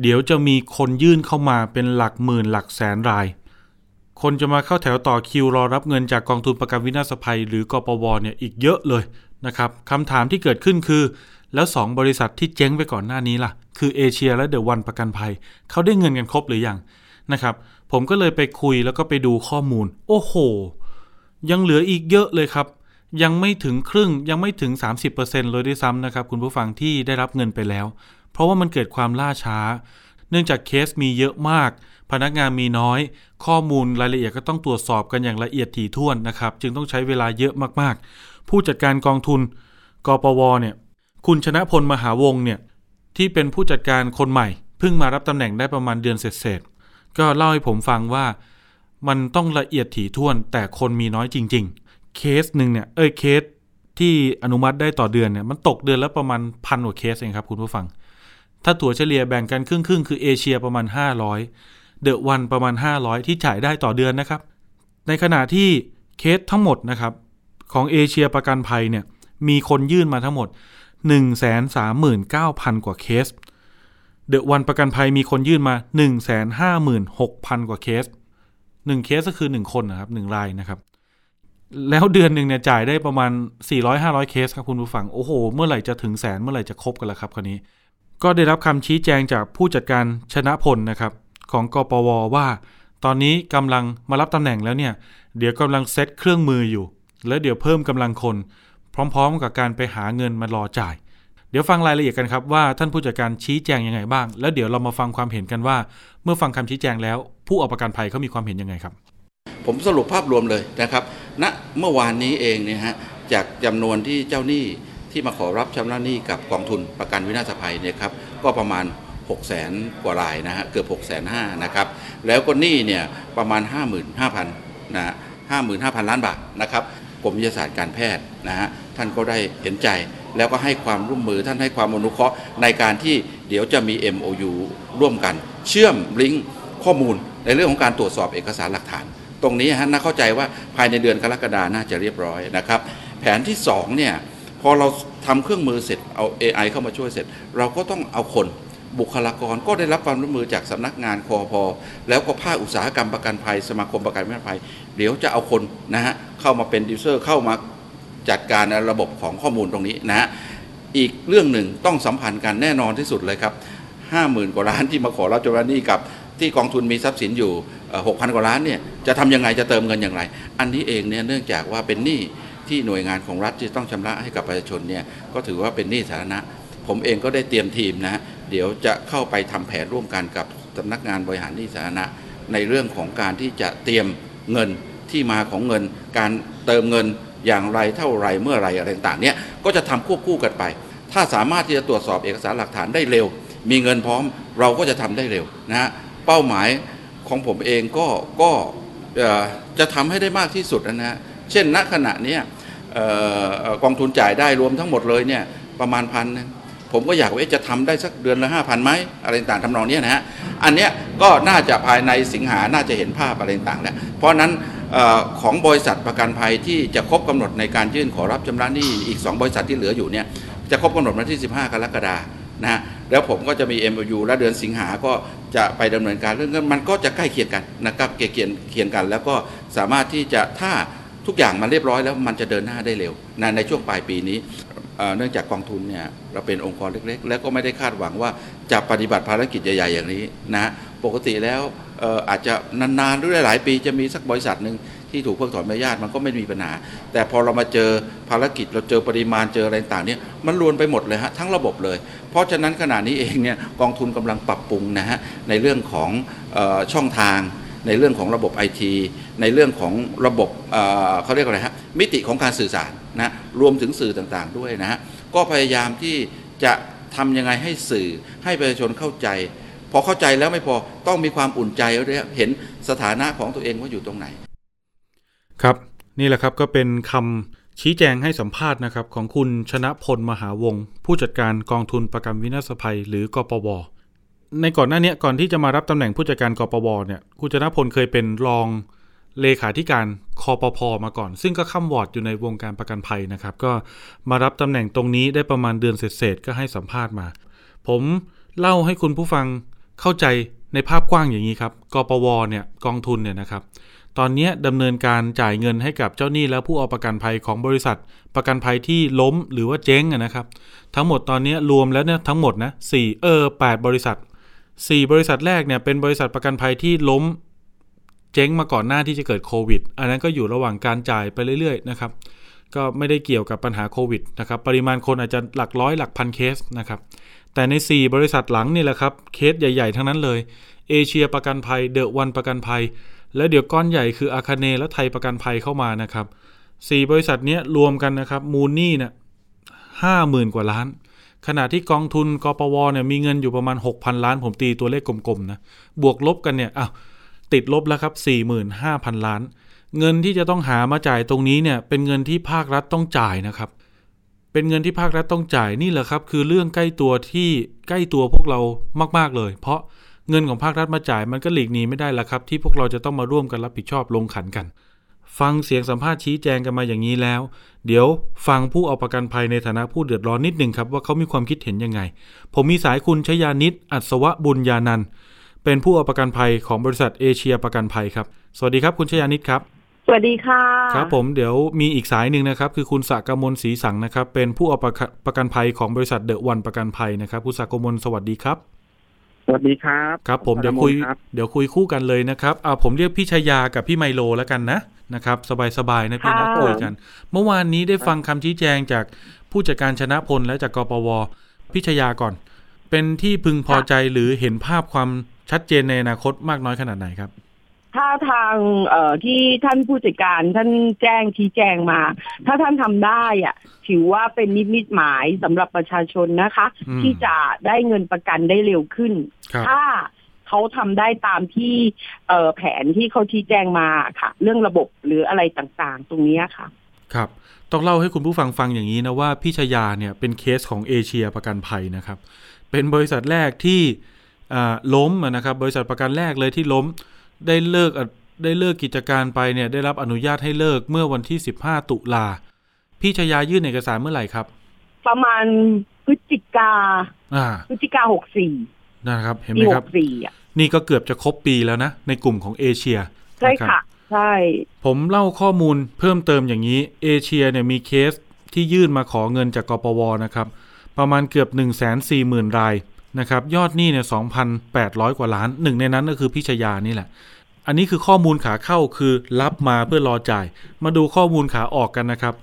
เดี๋ยวจะมีคนยื่นเข้ามาเป็นหลักหมื่นหลักแสนราย คนจะมาเข้าแถวต่อคิวรอรับเงินจากกองทุนประกันวินาศภัย หรือกปวเนี่ยอีกเยอะเลยนะครับคำถามที่เกิดขึ้นคือ แล้ว 2 บริษัทที่เจ๊งไปก่อนหน้านี้ล่ะ คือเอเชียและเดอะวันประกันภัย เขาได้เงินกันครบหรือยังนะครับ ผมก็เลยไปคุยแล้วก็ไปดูข้อมูล โอ้โห ยังเหลืออีกเยอะเลยครับ ยังไม่ถึงครึ่งยังไม่ถึง 30%เลยด้วยซ้ำนะครับ คุณผู้ฟังที่ได้รับเงินไปแล้ว เพราะว่ามันเกิดความล่าช้า เนื่องจากเคสมีเยอะมาก พนักงานมีน้อย ข้อมูลรายละเอียดก็ต้องตรวจสอบกันอย่างละเอียดถี่ถ้วนนะครับ จึงต้องใช้เวลาเยอะมากๆ ผู้จัดการกองทุนกปวเนี่ยคุณชนะพลมหาวงเนี่ยที่เป็นผู้จัดการคนใหม่เพิ่งมารับตำแหน่งได้ประมาณเดือนเศษๆก็เล่าให้ผมฟังว่ามันต้องละเอียดถี่ถ้วน แต่คนมีน้อยจริง ๆ เคสหนึ่งเนี่ยเอ้ยเคสที่อนุมัติได้ต่อเดือนเนี่ยมันตกเดือนละประมาณพันกว่าเคสเองครับคุณผู้ฟัง ถ้าตั๋วเฉลี่ยแบ่งกันครึ่งครึ่งๆคือเอเชียประมาณ 500 เดอะวันประมาณ 500 ที่จ่ายได้ต่อเดือนนะครับ ในขณะที่เคสทั้งหมดนะครับ ของเอเชียประกันภัยเนี่ยมีคนยื่นมาทั้งหมด 139,000 กว่าเคส เดอะวันประกันภัยมีคนยื่นมา 156,000 กว่าเคส 1 เคสก็คือ 1 คนนะครับ1รายนะครับแล้วเดือนหนึ่งเนี่ยจ่ายได้ประมาณ 400-500 เคสครับคุณผู้ฟัง โอ้โห เมื่อไหร่จะถึงแสนเมื่อไหร่จะครบกันละครับคราวนี้ ก็ได้รับคำชี้แจงจากผู้จัดการชนะพลนะครับ ของกปวว่า ตอนนี้กำลังมารับตำแหน่งแล้วเนี่ย เดี๋ยวกำลังเซตเครื่องมืออยู่ แล้วเดี๋ยวเพิ่มกำลังคน พร้อมๆ กับการไปหาเงินมารอจ่าย เดี๋ยวฟังรายละเอียดกันครับว่าท่านผู้จัดการชี้แจงยังไงบ้าง แล้วเดี๋ยวเรามาฟังความเห็นกันว่า เมื่อฟังคำชี้แจงแล้ว ผู้เอาประกันภัยเขามีความเห็นยังไงครับ ผมสรุปภาพรวมเลยนะครับณเมื่อวานนี้เองเนี่ยฮะจากจำนวนที่เจ้าหนี้ที่มาขอรับชำระหนี้กับกองทุนประกันวินาศภัยเนี่ยครับก็ประมาณ 6 0 0 0 0 0กว่ารายนะฮะเกือบ6 5 0 0 0นะครับแล้วก็หนี้เนี่ยประมาณ 55,000นะฮะ55,000 ล้านบาทนะครับกรมวิทยาศาสตร์การแพทย์นะฮะท่านก็ได้เห็นใจแล้วก็ให้ความร่วมมือท่านให้ความอนุเคราะห์ในการที่เดี๋ยวจะมี MOU ร่วมกัน เชื่อมลิงก์ข้อมูลในเรื่องของการตรวจสอบเอกสารหลักฐาน ตรงนี้ฮะน่าเข้าใจว่าภายในเดือนกรกฎาน่าจะเรียบร้อยนะครับแผนที่2เนี่ยพอเราทำเครื่องมือเสร็จเอา AI เข้ามาช่วยเสร็จ เราก็ต้องเอาคน บุคลากรก็ได้รับความร่วมมือจากสำนักงานคอพแล้วก็ภาคอุตสาหกรรมประกันภัย สมาคมประกันภัย เดี๋ยวจะเอาคนนะฮะเข้ามาเป็นดิวเซอร์เข้ามาจัดการระบบของข้อมูลตรงนี้นะฮะอีกเรื่องหนึ่งต้องสัมพันธ์กันแน่นอนที่สุดเลยครับห้าหมื่นกว่าล้านที่มาขอรับจำนำหนี้กับที่กองทุนมีทรัพย์สินอยู่หกพันกว่าล้านเนี่ยจะทำยังไงจะเติมเงินอย่างไร อันนี้เองเนี่ยเนื่องจากว่าเป็นหนี้ที่หน่วยงานของรัฐที่ต้องชำระให้กับประชาชนเนี่ยก็ถือว่าเป็นหนี้สาธารณะ ผมเองก็ได้เตรียมทีมนะฮะ เดี๋ยวจะเข้าไปทำแผนร่วมกันกับสำนักงานบริหารหนี้สาธารณะในเรื่องของการที่จะเตรียมเงินที่มาของเงิน การเติมเงินอย่างไรเท่าไรเมื่อไรอะไรต่างๆเนี่ยก็จะทำควบคู่กันไป ถ้าสามารถที่จะตรวจสอบเอกสารหลักฐานได้เร็ว มีเงินพร้อมเราก็จะทำได้เร็วนะฮะเป้าหมายของผมเองก็ก็จะทำให้ได้มากที่สุดนะฮะเช่นณขณะนี้กองทุนจ่ายได้รวมทั้งหมดเลยเนี่ยประมาณพันนึง ผมก็อยากว่าจะทำได้สักเดือนละห้าพันไหมอะไรต่างๆทำนองนี้นะฮะอันเนี้ยก็น่าจะภายในสิงหาน่าจะเห็นภาพอะไรต่างๆแล้วเพราะนั้นออของบริษัทประกันภัยที่จะครบกำหนดในการยื่นขอรับชำระหนี้อีก 2 บริษัทที่เหลืออยู่เนี่ยจะครบกำหนดวันที่ 15 กรกฎานะฮะแล้วผมก็จะมี MOU และเดือนสิงหาก็จะไปดำเนินการเรื่องนั้นมันก็จะใกล้เคียงกันนะครับเคียงเคียงกัน แล้วก็สามารถที่จะถ้าทุกอย่างมันเรียบร้อยแล้วมันจะเดินหน้าได้เร็วนะในช่วงปลายปีนี้ เนื่องจากกองทุนเนี่ยเราเป็นองค์กรเล็กๆ แล้วก็ไม่ได้คาดหวังว่าจะปฏิบัติภารกิจใหญ่ๆ อย่างนี้นะปกติแล้วอออาจจะนานๆหรือหลายๆปีจะมีสักบริษัทหนึ่งที่ถูกเพิกถอนใบอนุญาตมันก็ไม่มีปัญหา แต่พอเรามาเจอภารกิจเราเจอปริมาณเจออะไรต่างเนี่ยมันรวนไปหมดเลยฮะทั้งระบบเลย เพราะฉะนั้นขณะนี้เองเนี่ยกองทุนกำลังปรับปรุงนะฮะในเรื่องของออช่องทาง ในเรื่องของระบบไอทีในเรื่องของระบบเเขาเรียกอะไรฮะมิติของการสื่อสารนะรวมถึงสื่อต่างๆด้วยนะฮะก็พยายามที่จะทำยังไงให้สื่อให้ประชาชนเข้าใจ พอเข้าใจแล้วไม่พอต้องมีความอุ่นใจด้วยเห็นสถานะของตัวเองว่าอยู่ตรงไหน ครับนี่แหละครับก็เป็นคำชี้แจงให้สัมภาษณ์นะครับของคุณชนะพลมหาวงศ์ผู้จัดการกองทุนประกันวินาศภัย หรือกปว ในก่อนหน้านี้ก่อนที่จะมารับตำแหน่งผู้จัดการกปวเนี่ยคุณชนะพลเคยเป็นรองเลขาธิการคอปพมาก่อน ซึ่งก็ข้ามวอร์ดอยู่ในวงการประกันภัยนะครับ ก็มารับตำแหน่งตรงนี้ได้ประมาณเดือนเศษๆก็ให้สัมภาษณ์มา ผมเล่าให้คุณผู้ฟังเข้าใจในภาพกว้างอย่างนี้ครับกปวเนี่ยกองทุนเนี่ยนะครับ ตอนนี้ดำเนินการจ่ายเงินให้กับเจ้าหนี้และผู้เอาประกันภัยของบริษัท ประกันภัยที่ล้มหรือว่าเจ๊งนะครับ ทั้งหมดตอนนี้รวมแล้วเนี่ยทั้งหมดนะสี่เออแปดบริษัท สี่บริษัทแรกเนี่ยเป็นบริษัทประกันภัยที่ล้มเจ๊งมาก่อนหน้าที่จะเกิดโควิด อันนั้นก็อยู่ระหว่างการจ่ายไปเรื่อยๆนะครับ ก็ไม่ได้เกี่ยวกับปัญหาโควิดนะครับ ปริมาณคนอาจจะหลักร้อยหลักพันเคสนะครับ แต่ใน 4 บริษัทหลังนี่แหละครับ เคสใหญ่ๆ ทั้งนั้นเลย เอเชียประกันภัย เดอะวันประกันภัย และเดี๋ยวก้อนใหญ่คืออาคาเนและไทยประกันภัยเข้ามานะครับ 4 บริษัทนี้รวมกันนะครับ มูลนี่เนี่ยห้าหมื่นกว่าล้าน ขณะที่กองทุนกปวเนี่ยมีเงินอยู่ประมาณ 6,000 ล้าน ผมตีตัวเลขกลมๆนะ บวกลบกันเนี่ยอ้าวติดลบแล้วครับ 45,000 ล้าน เงินที่จะต้องหามาจ่ายตรงนี้เนี่ย เป็นเงินที่ภาครัฐต้องจ่ายนะครับ เป็นเงินที่ภาครัฐต้องจ่ายนี่แหละครับ คือเรื่องใกล้ตัวที่ใกล้ตัวพวกเรามากๆเลย เพราะเงินของภาครัฐมาจ่ายมันก็หลีกหนีไม่ได้ละครับ ที่พวกเราจะต้องมาร่วมกันรับผิดชอบลงขันกัน ฟังเสียงสัมภาษณ์ชี้แจงกันมาอย่างนี้แล้ว เดี๋ยวฟังผู้เอาประกันภัยในฐานะผู้เดือดร้อนนิดหนึ่งครับว่าเขามีความคิดเห็นยังไง ผมมีสายคุณชยานิตอัศวะบุญญานันท์เป็นผู้เอาประกันภัยของบริษัทเอเชียประกันภัยครับ สวัสดีครับคุณชยานิตครับ สวัสดีค่ะครับผมเดี๋ยวมีอีกสายหนึ่งนะครับคือคุณสากมลศรีสังนะครับ เป็นผู้เอาประกันประกันภัยของบริษัทเดอะวันประกันภัยนะครับคุณสากมลสวัสดีครับสวัสดีครับ ครับผมเดี๋ยวคุยครับเดี๋ยวคุยคู่กันเลยนะครับอ่าผมเรียกพี่ชายากับพี่ไมโลแล้วกันนะ นะครับ สบายๆนะพี่นะคุยกัน เมื่อวานนี้ได้ฟังคำชี้แจงจากผู้จัดการชนะพลและจากกปวพี่ชายาก่อน เป็นที่พึงพอใจหรือเห็นภาพความชัดเจนในอนาคตมากน้อยขนาดไหนครับ ถ้าทางเอ่อที่ท่านผู้จัดการท่านแจ้งชี้แจงมา ถ้าท่านทำได้อะถือว่าเป็นนิมิตหมายสำหรับประชาชนนะคะอืมที่จะได้เงินประกันได้เร็วขึ้นครับถ้า เขาทำได้ตามที่เอ่อแผนที่เขาชี้แจงมาค่ะ เรื่องระบบหรืออะไรต่างๆ ตรงเนี้ยค่ะ ครับ ต้องเล่าให้คุณผู้ฟังฟังอย่างนี้นะว่าพี่ชยาเนี่ยเป็นเคสของเอเชียประกันภัยนะครับ เป็นบริษัทแรกที่อ่าล้มอะนะครับ บริษัทประกันแรกเลยที่ล้มได้เลิกอะได้เลิกกิจการไปเนี่ยได้รับอนุญาตให้เลิกเมื่อวันที่ 15 ตุลาพี่ชยายื่นเอกสารเมื่อไหร่ครับ ประมาณพฤศจิกาอ่าพฤศจิกาหกสี่ นะครับ เห็นไหปีมหครับกสี่อะนี่ก็เกือบจะครบปีแล้วนะ ในกลุ่มของเอเชีย ใช่นรับค่ะ ใช่ ผมเล่าข้อมูลเพิ่มเติมอย่างนี้ เอเชียเนี่ยมีเคสที่ยื่นมาขอเงินจากกปวนะครับ ประมาณเกือบ 1 4 0 0 0 0 รายนะครับ ยอดหนี้เนี่ย 2,800 กว่าล้าน หนึ่งในนั้นก็คือพิชยานี่แหละ อันนี้คือข้อมูลขาเข้าคือรับมาเพื่อรอจ่าย มาดูข้อมูลขาออกกันนะครับ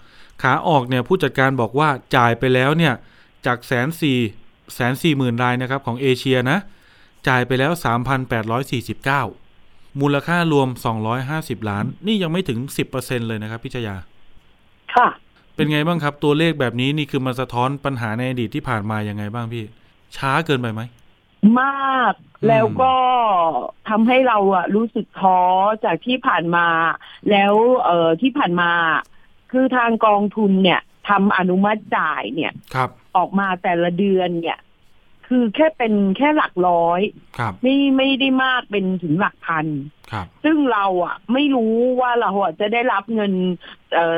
ขาออกเนี่ยผู้จัดการบอกว่าจ่ายไปแล้วเนี่ยจากแสนสี่ แสนสี่หมื่นรายนะครับของเอเชียนะ จ่ายไปแล้ว 3,849 มูลค่ารวม 250 ล้าน นี่ยังไม่ถึง 10%เลยนะครับ พิชยา ค่ะ เป็นไงบ้างครับ ตัวเลขแบบนี้นี่คือมาสะท้อนปัญหาในอดีตที่ผ่านมายังไงบ้างพี่ ช้าเกินไปไหมมากแล้วก็ทำให้เราอะรู้สึกท้อจากที่ผ่านมา แล้วเอ่อที่ผ่านมา คือทางกองทุนเนี่ยทำอนุมัติจ่ายเนี่ยครับ ออกมาแต่ละเดือนเนี่ย คือแค่เป็นแค่หลักร้อยครับไม่ไม่ได้มากเป็นถึงหลักพันครับซึ่งเราอะไม่รู้ว่าเราอะจะได้รับเงินเอ่อ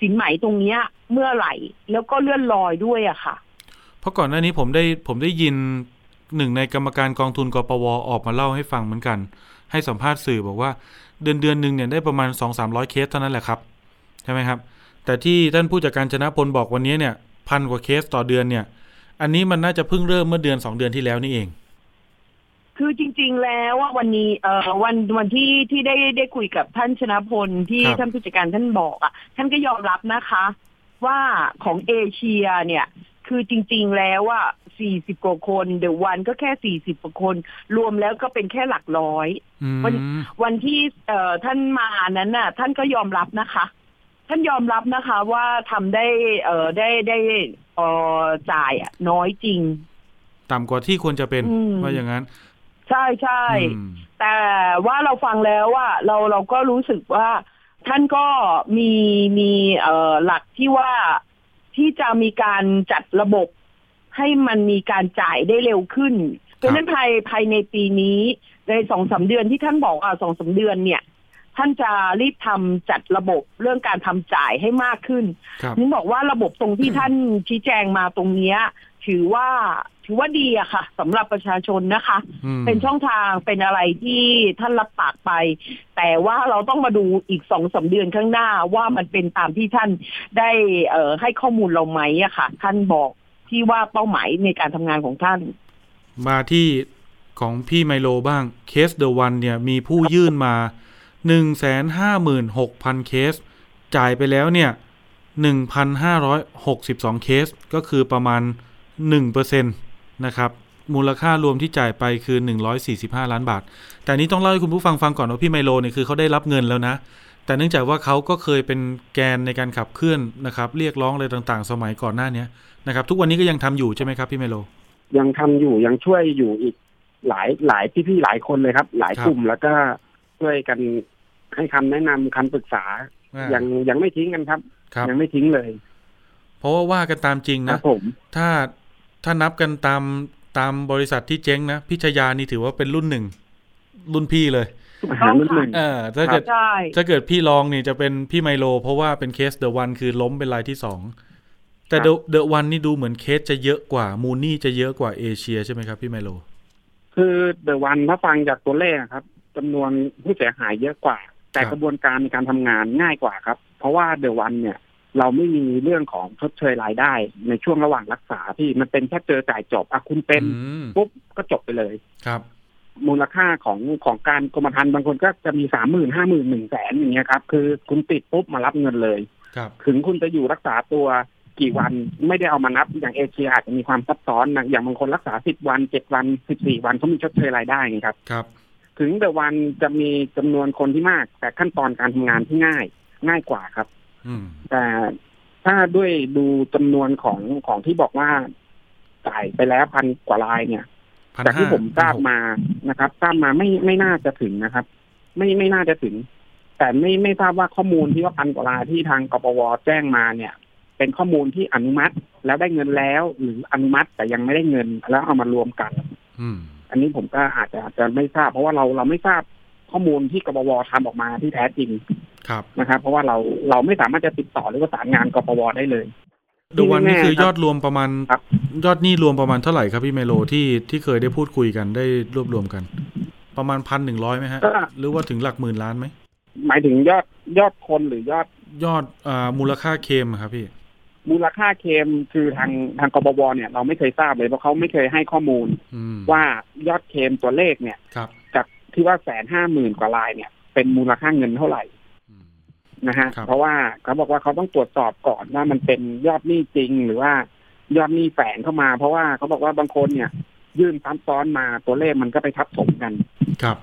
สินไหมตรงเนี้ย เมื่อไหร่ แล้วก็เลื่อนลอยด้วยอะค่ะ เพราะก่อนหน้านี้ผมได้ผมได้ยินหนึ่งในกรรมการกองทุนกปวออกมาเล่าให้ฟังเหมือนกัน ให้สัมภาษณ์สื่อบอกว่า เดือนเดือนหนึ่งเนี่ยได้ประมาณ2 3 0 0เคสเท่านั้นแหละครับ ใช่ไหมครับ แต่ที่ท่านผู้จัดการชนะพลบอกวันนี้เนี่ย พันกว่าเคสต่อเดือนเนี่ย อันนี้มันน่าจะเพิ่งเริ่มเมื่อเดือน2เดือนที่แล้วนี่เอง คือจริง ๆ แล้วว่าวันนี้เอ่อวันวันที่ที่ได้ได้คุยกับท่านชนะพลที่ครับ ท่านผู้จัดการท่านบอกอะท่านก็ยอมรับนะคะ ว่าของเอเชียเนี่ย คือจริง ๆ แล้วว่าสี่สิบกว่าคนเดี๋ยววันก็แค่สี่สิบกว่าคน รวมแล้วก็เป็นแค่หลักร้อย อืมวันวันที่เอ่อท่านมานั้นน่ะ ท่านก็ยอมรับนะคะ ท่านยอมรับนะคะ ว่าทำได้เอ่อได้ได้เอ่อจ่ายอะน้อยจริง ต่ำกว่าที่ควรจะเป็นอืมว่าอย่างนั้น ใช่ใช่อืมแต่ว่าเราฟังแล้วว่าเราเราก็รู้สึกว่า ท่านก็มีมีเอ่อหลักที่ว่าที่จะมีการจัดระบบให้มันมีการจ่ายได้เร็วขึ้นเพราะฉะนั้นภายภายในปีนี้ในสองสามเดือนที่ท่านบอกอะสองสามเดือนเนี่ย ท่านจะรีบทำจัดระบบเรื่องการทำจ่ายให้มากขึ้นครับนึกบอกว่าระบบตรงที่ท่านชี้แจงมาตรงเนี้ย ถือว่าถือว่าดีอะค่ะสำหรับประชาชนนะคะอืมเป็นช่องทางเป็นอะไรที่ท่านรับปากไป แต่ว่าเราต้องมาดูอีกสองสามเดือนข้างหน้าว่ามันเป็นตามที่ท่านได้เอ่อให้ข้อมูลเราไหมอะค่ะ ท่านบอกที่ว่าเป้าหมายในการทำงานของท่าน มาที่ของพี่ไมโลบ้างเคสเดอะวันเนี่ยมีผู้ยื่นมา 1 5 6 0 0 0 เคส จ่ายไปแล้วเนี่ย 1,562 เคส ก็คือประมาณ1%นนะครับ มูลค่ารวมที่จ่ายไปคือ 145 ล้านบาท แต่นี้ต้องเล่าให้คุณผู้ฟังฟังก่อนว่าพี่ไมโลเนี่ยคือเขาได้รับเงินแล้วนะ แต่เนื่องจากว่าเขาก็เคยเป็นแกนในการขับเคลื่อนนะครับ เรียกร้องอะไรต่างๆ สมัยก่อนหน้านี้นะครับ ทุกวันนี้ก็ยังทำอยู่ใช่ไหมครับพี่ไมโล ยังทำอยู่ยังช่วยอยู่อีกหลายหลายพี่ๆหลายคนเลยครับ หลายกลุ่มแล้วก็ ช่วยกันให้คำแนะนำคำปรึกษาอ่ายังยังไม่ทิ้งกันครับครับยังไม่ทิ้งเลย เพราะว่าว่ากันตามจริงคนะรับผม ถ้าถ้านับกันตามตามบริษัทที่เจ๊งนะพิชยานี่ถือว่าเป็นรุ่นหนึ่ง รุ่นพี่เลยถูกต้องรุ่นหนึ่งเออถ้าเกิดใช่ถ้าเกิดพี่ลองนี่จะเป็นพี่ไมโล เพราะว่าเป็นเคสเดอะวันคือล้มเป็นรายที่สองแต่เดอะเดอะวันนี่ดูเหมือนเคสจะเยอะกว่า มูนี่จะเยอะกว่าเอเชียใช่ไหมครับพี่ไมโล คือเดอะวันถ้าฟังจากตัวเลขอะครับ จำนวนผู้เสียหายเยอะกว่า แต่ครับกระบวนการในการทำงานง่ายกว่าครับ เพราะว่าเดอะวันเนี่ย เราไม่มีเรื่องของชดเชยรายได้ ในช่วงระหว่างรักษาที่มันเป็นแค่เจอจ่ายจบอะคุณเป็นอืมปุ๊บก็จบไปเลยครับมูลค่าของของการกรมธรรม์บางคนก็จะมีสามหมื่นห้าหมื่นหนึ่งแสนอย่างเงี้ยครับ คือคุณติดปุ๊บมารับเงินเลยครับถึงคุณจะอยู่รักษาตัวกี่วันไม่ได้เอามานับอย่างเอเชียอาจจะมีความซับซ้อนนะอย่างบางคนรักษาสิบวันเจ็ดวันสิบสี่วันเขามีชดเชยรายได้ไงครับครับ ถึงเดอะวันจะมีจำนวนคนที่มาก แต่ขั้นตอนการทำงานที่ง่าย ง่ายกว่าครับอืมแต่ถ้าด้วยดูจำนวนของของที่บอกว่าจ่ายไปแล้วพันกว่ารายเนี่ยพันจากห้าที่ผมทราบมานะครับทราบมาไม่ไม่น่าจะถึงนะครับ ไม่ไม่น่าจะถึง แต่ไม่ไม่ทราบว่าข้อมูลที่ว่าพันกว่ารายที่ทางกปวแจ้งมาเนี่ย เป็นข้อมูลที่อนุมัติแล้วได้เงินแล้ว หรืออนุมัติแต่ยังไม่ได้เงินแล้วเอามารวมกัน อืม อันนี้ผมก็อาจจะอาจจะไม่ทราบ เพราะว่าเราเราไม่ทราบข้อมูลที่กปวทำออกมาที่แท้จริงครับนะครับ เพราะว่าเราเราไม่สามารถจะติดต่อหรือประสานงานกปวได้เลยเดอะวันนี่แน่ๆคือครับยอดรวมประมาณครับยอดหนี้รวมประมาณเท่าไหร่ครับพี่ไมโลที่ที่เคยได้พูดคุยกันได้รวบรวมกัน ประมาณพันหนึ่งร้อยไหมฮะก็หรือว่าถึงหลักหมื่นล้านไหมหมายถึงยอดยอดคนหรือยอดยอดอ่ามูลค่าเคมอะครับพี่ มูลค่าเคมคือทางทางกปวเนี่ยเราไม่เคยทราบเลยเพราะเขาไม่เคยให้ข้อมูลอืมว่ายอดเคมตัวเลขเนี่ยครับจากที่ว่าแสนห้าหมื่นกว่ารายเนี่ย เป็นมูลค่าเงินเท่าไหร่อืมนะฮะครับเพราะว่าเขาบอกว่าเขาต้องตรวจสอบก่อนว่ามันเป็นยอดหนี้จริงหรือว่ายอดหนี้แฝงเข้ามา เพราะว่าเขาบอกว่าบางคนเนี่ย ยื่นซ้ำซ้อนมาตัวเลขมันก็ไปทับถมกัน ครับ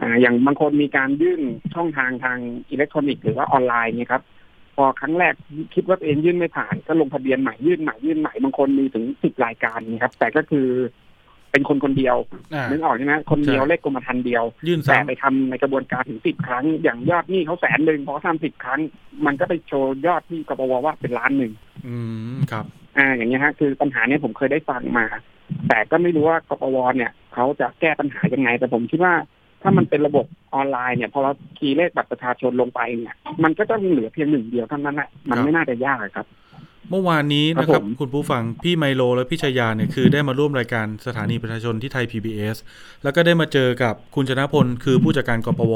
อ่า อย่างบางคนมีการยื่นช่องทางทางอิเล็กทรอนิกส์หรือว่าออนไลน์เนี่ยครับพ อครั้งแรกคิดว่าตัวเองยื่นไม่ผ่านก็ลงทะเบียนใหม่ยื่นใหม่ยื่นใหม่บางคนมีถึงสิบรายการนี่ครับ แต่ก็คือเป็นคนคนเดียวอ่านึกออกใช่ไหมคนเดียวใช่เลขกรมธรรม์เดียวยื่นแต่ซ้ำไปทำในกระบวนการถึงสิบครั้ง อย่างยอดหนี้เขาแสนหนึ่งพอทำสิบครั้ง มันก็ไปโชว์ยอดที่กปวว่าเป็นล้านหนึ่งอืมครับ อ่า อย่างเงี้ยฮะ คือปัญหาเนี้ยผมเคยได้ฟังมา แต่ก็ไม่รู้ว่ากปวเนี่ยเขาจะแก้ปัญหายังไง แต่ผมคิดว่า ถ้ามันเป็นระบบออนไลน์เนี่ยพอเราคีย์เลขบัตรประชาชนลงไปเนี่ย มันก็ต้องเหลือเพียงหนึ่งเดียวเท่านั้นแหละมันครับไม่น่าจะยากครับ เมื่อวานนี้นะคครัรับบผมคุณผู้ฟังพี่ไมโลและพี่ชายาเนี่ยคือได้มาร่วมรายการสถานีประชาชนที่ไทย PBS แล้วก็ได้มาเจอกับคุณชนะพลคือผู้จัดการกปว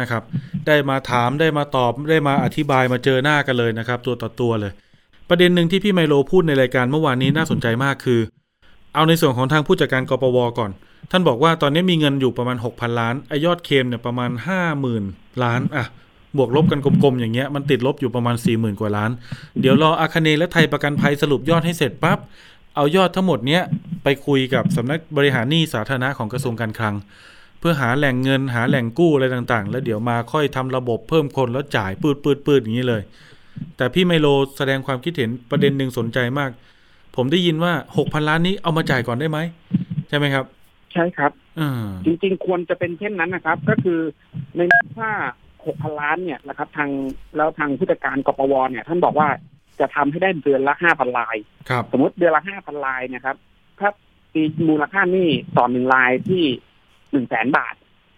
นะครับ ได้มาถามได้มาตอบได้มาอธิบายมาเจอหน้ากันเลยนะครับ ตัวต่อตัวเลย ประเด็นหนึ่งที่พี่ไมโลพูดในรายการเมื่อวานนี้น่าสนใจมากคือ เอาในส่วนของทางผู้จัดการกปวก่อน ท่านบอกว่าตอนนี้มีเงินอยู่ประมาณ 6,000 ล้านไอยอดเคมเนี่ยประมาณ 50,000 ล้านอะบวกลบกันกลมๆอย่างเงี้ยมันติดลบอยู่ประมาณ 40,000 กว่าล้าน เดี๋ยวรออาคเนและไทยประกันภัยสรุปยอดให้เสร็จปั๊บเอายอดทั้งหมดเนี้ยไปคุยกับสำนักบริหารหนี้สาธารณะของกระทรวงการคลัง เพื่อหาแหล่งเงินหาแหล่งกู้อะไรต่างๆ แล้วเดี๋ยวมาค่อยทำระบบเพิ่มคนแล้วจ่ายปืดปืดปืดอย่างนี้เลย แต่พี่ไมโลแสดงความคิดเห็นประเด็นหนึ่งสนใจมาก ผมได้ยินว่า 6,000 ล้านนี้เอามาจ่ายก่อนได้ไหมใช่ไหมครับ ใช่ครับอ่าจริงๆ ควรจะเป็นเช่นนั้นนะครับ ก็คือในถ้าหกพันล้านเนี่ยนะครับ ทางแล้วทางผู้จัดการกปวเนี่ย ท่านบอกว่าจะทำให้ได้เดือนละห้าพันลายครับสมมติเดือนละห้าพันลายเนะครับ ถ้าตีมูลค่าหนี้ต่อหนึ่งลายที่หนึ่งแสนบาท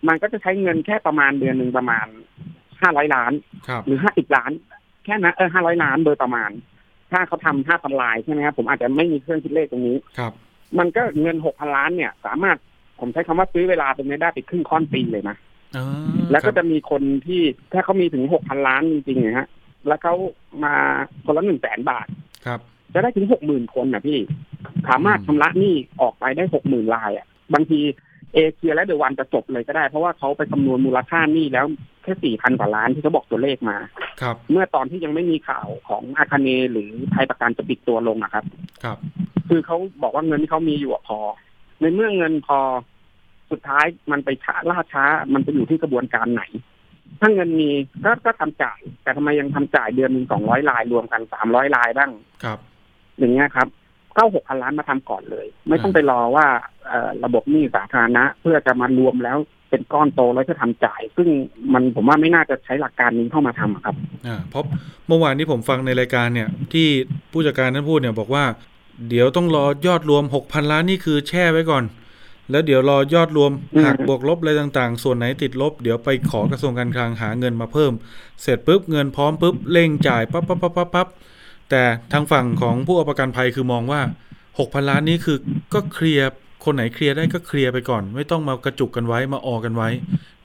มันก็จะใช้เงินแค่ประมาณเดือนหนึ่งประมาณห้าร้อยล้านครับหรือห้าสิบล้าน แค่นั้นเออห้าร้อยล้านโดยประมาณ ถ้าเขาทำห้าพันลายใช่ไหมครับผมอาจจะไม่มีเครื่องคิดเลขตรงนี้ครับ มันก็เงินหกพันล้านเนี่ย สามารถผมใช้คำว่าซื้อเวลาตรงนี้ได้ไปครึ่งค่อนปีเลยนะอ่าแล้วก็ครับจะมีคนที่ถ้าเขามีถึงหกพันล้านจริงๆนะฮะ แล้วเขามาคนละหนึ่งแสนบาทครับ จะได้ถึงหกหมื่นคนนะพี่ สามารถชำระหนี้ออกไปได้หกหมื่นรายอะ บางที เอเชียและเดอะวันจะจบเลยก็ได้ เพราะว่าเขาไปคำนวณมูลค่าหนี้แล้วแค่สี่พันกว่าล้านที่เขาบอกตัวเลขมา ครับ เมื่อตอนที่ยังไม่มีข่าวของอาคาเนย์หรือไทยประกันจะปิดตัวลงนะครับ ครับ คือเขาบอกว่าเงินที่เขามีอยู่อะพอ ในเมื่อเงินพอสุดท้ายมันไปช้าล่าช้า มันจะอยู่ที่กระบวนการไหน ถ้าเงินมีก็ก็ทำจ่าย แต่ทำไมยังทำจ่ายเดือนหนึ่งสองร้อยลายรวมกันสามร้อยลายบ้าง ครับ อย่างเงี้ยครับ เข้าหกพันล้านมาทำก่อนเลย ไม่ต้องไปรอว่าเอ่อระบบหนี้สาธารณะ เพื่อจะมารวมแล้วเป็นก้อนโตแล้วจะทำจ่าย ซึ่งมันผมว่าไม่น่าจะใช้หลักการนี้เข้ามาทำอะครับอ่าเพราะเมื่อวานที่ผมฟังในรายการเนี่ย ที่ผู้จัดการท่านพูดเนี่ยบอกว่า เดี๋ยวต้องรอยอดรวม6,000ล้านนี่คือแช่ไว้ก่อน แล้วเดี๋ยวรอยอดรวมอืมหักบวกลบอะไรต่างๆ ส่วนไหนติดลบ เดี๋ยวไปขอกระทรวงการคลังหาเงินมาเพิ่ม เสร็จปุ๊บเงินพร้อมปุ๊บเร่งจ่ายปั๊บปั๊บปั๊บปั๊บปั๊บ แต่ทางฝั่งของผู้เอาประกันภัยคือมองว่า6,000ล้านนี้คือก็เคลียร์คนไหนเคลียร์ได้ก็เคลียร์ไปก่อน ไม่ต้องมากระจุกกันไว้มาออกันไว้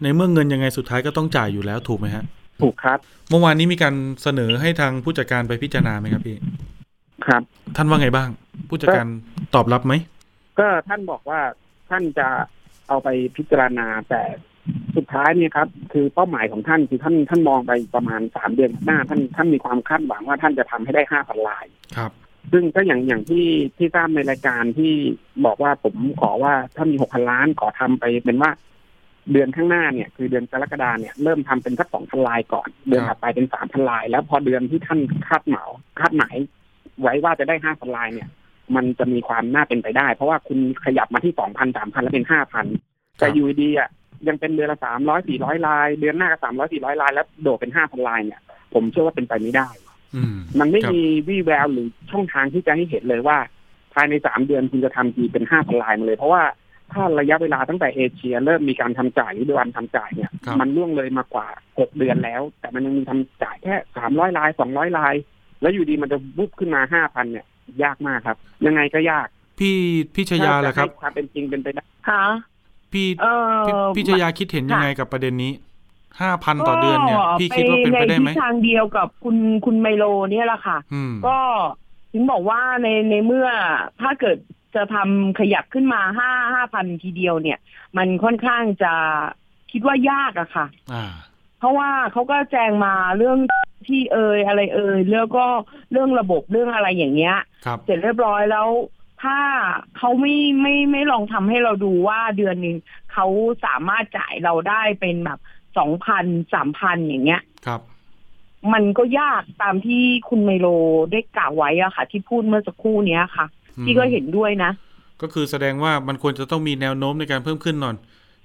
ในเมื่อเงินยังไงสุดท้ายก็ต้องจ่ายอยู่แล้วถูกไหมฮะ ถูกครับ เมื่อวานนี้มีการเสนอให้ทางผู้จัดการไปพิจารณาไหมครับพี่ครับ ท่านว่าไงบ้าง ผู้จัดการตอบรับไหมก็ท่านบอกว่าท่านจะเอาไปพิจารณาแต่ สุดท้ายเนี่ยครับคือเป้าหมายของท่านคือท่านท่านมองไปประมาณสามเดือนข้างหน้า ท่านท่านมีความคาดหวังว่าท่านจะทำให้ได้ห้าพันลายครับ ซึ่งก็อย่างอย่างที่ที่ทราบในรายการที่บอกว่าผมขอว่าถ้ามีหกพันล้านขอทำไปเป็นว่าเดือนข้างหน้าเนี่ยคือเดือนกรกฎาเนี่ยเริ่มทำเป็นสักสองพันลายก่อน เดือนครัถับดไปเป็นสามพันลาย แล้วพอเดือนที่ท่านคาดเหมาคาดหมายไว้ว่าจะได้ห้าพันลายเนี่ย มันจะมีความน่าเป็นไปได้ เพราะว่าคุณขยับมาที่สองพันสามพันแล้วเป็นห้าพันแต่อยู่ดีๆอะ ยังเป็นเดือนละสามร้อยสี่ร้อยลาย เดือนหน้าก็สามร้อยสี่ร้อยลาย แล้วโดดเป็นห้าพันลายเนี่ย ผมเชื่อว่าเป็นไปไม่ได้อืมมันไม่ครับมีวี่แววหรือช่องทางที่จะให้เห็นเลยว่า ภายในสามเดือนคุณจะทำทีเป็นห้าพันลายมาเลย เพราะว่าถ้าระยะเวลาตั้งแต่เอเชีย เริ่มมีการทำจ่ายหรือวันทำจ่ายเนี่ยครับมันล่วงเลยมากว่าหกเดือนแล้ว แต่มันยังมีทำจ่ายแค่สามร้อยลายสองร้อยลาย แล้วอยู่ดีมันจะบุบขึ้นมาห้าพันเนี่ย ยากมากครับ ยังไงก็ยาก พี่พี่ชยาแหละครับถ้จให้ความเป็นจริงเป็นไปได้ค่ะ พี่เออพี่พี่ชยาคิดเห็นยังไงกับประเด็นนี้ห้าพันต่อเดือนเนี่ย พี่คิดว่าเป็นไปได้ไหมในทิศทางเดียวกับคุณคุณไมโลเนี่ยแหละค่ะอืมก็ถึงบอกว่าในในเมื่อถ้าเกิดจะทำขยับขึ้นมาห้าห้าพันทีเดียวเนี่ย มันค่อนข้างจะคิดว่ายากอะค่ะอ่าเพราะว่าเขาก็แจ้งมาเรื่องที่เอ่ยอะไรเอ่ยแล้วก็เรื่องระบบเรื่องอะไรอย่างเงี้ยครับเสร็จเรียบร้อยแล้ว ถ้าเขาไม่ไม่ไม่ลองทำให้เราดูว่าเดือนหนึ่งเขาสามารถจ่ายเราได้เป็นแบบสองพันสามพันอย่างเงี้ยครับ มันก็ยากตามที่คุณไมโลได้กล่าวไว้อะค่ะ ที่พูดเมื่อสักครู่เนี้ยค่ะอืมพี่ก็เห็นด้วยนะ ก็คือแสดงว่ามันควรจะต้องมีแนวโน้มในการเพิ่มขึ้นหน่อย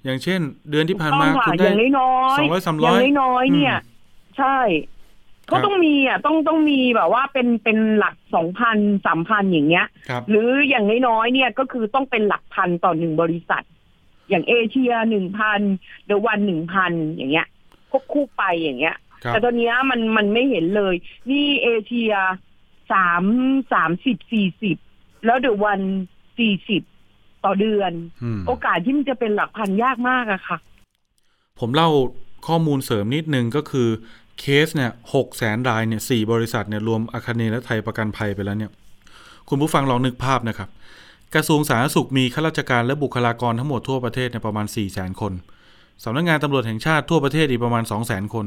อย่างเช่น เดือนที่ผ่านมาถูกคุต้ณองได้ค่ะอย่างน้อยๆสองร้อยสามอร้ย่าอยงน้อยๆเนี่ยอืมใช่ครั ก็บต้องมีอะต้องต้องมีแบบว่าเป็นเป็นหลักสองพันสามพันอย่างเงี้ยครับหรืออย่างน้อยๆเนี่ยก็คือต้องเป็นหลักพันต่อหนึ่งบริษัท อย่างเอเชียหนึ่งพันเดวันหนึ่งพันอย่างเงี้ยควบคู่ไปอย่างเงี้ยครับแต่ตอนเนี้ยมันมันไม่เห็นเลย นี่เอเชียสามสามสิบสี่สิบแล้วเดวันสี่สิบต่อเดือนอืมโอกาสที่มันจะเป็นหลักพันยากมากอะค่ะ ผมเล่าข้อมูลเสริมนิดนึงก็คือ เคสเนี่ยหกแสนรายเนี่ยสี่บริษัทเนี่ยรวมอาคเนและไทยประกันภัยไปแล้วเนี่ย คุณผู้ฟังลองนึกภาพนะครับ กระทรวงสาธารณสุขมีข้าราชการและบุคลากรทั้งหมดทั่วประเทศเนี่ยประมาณ4 0 0 0 0 0คนสำนักงานตำรวจแห่งชาติทั่วประเทศอีกประมาณ 2 0 0 0 0 0คน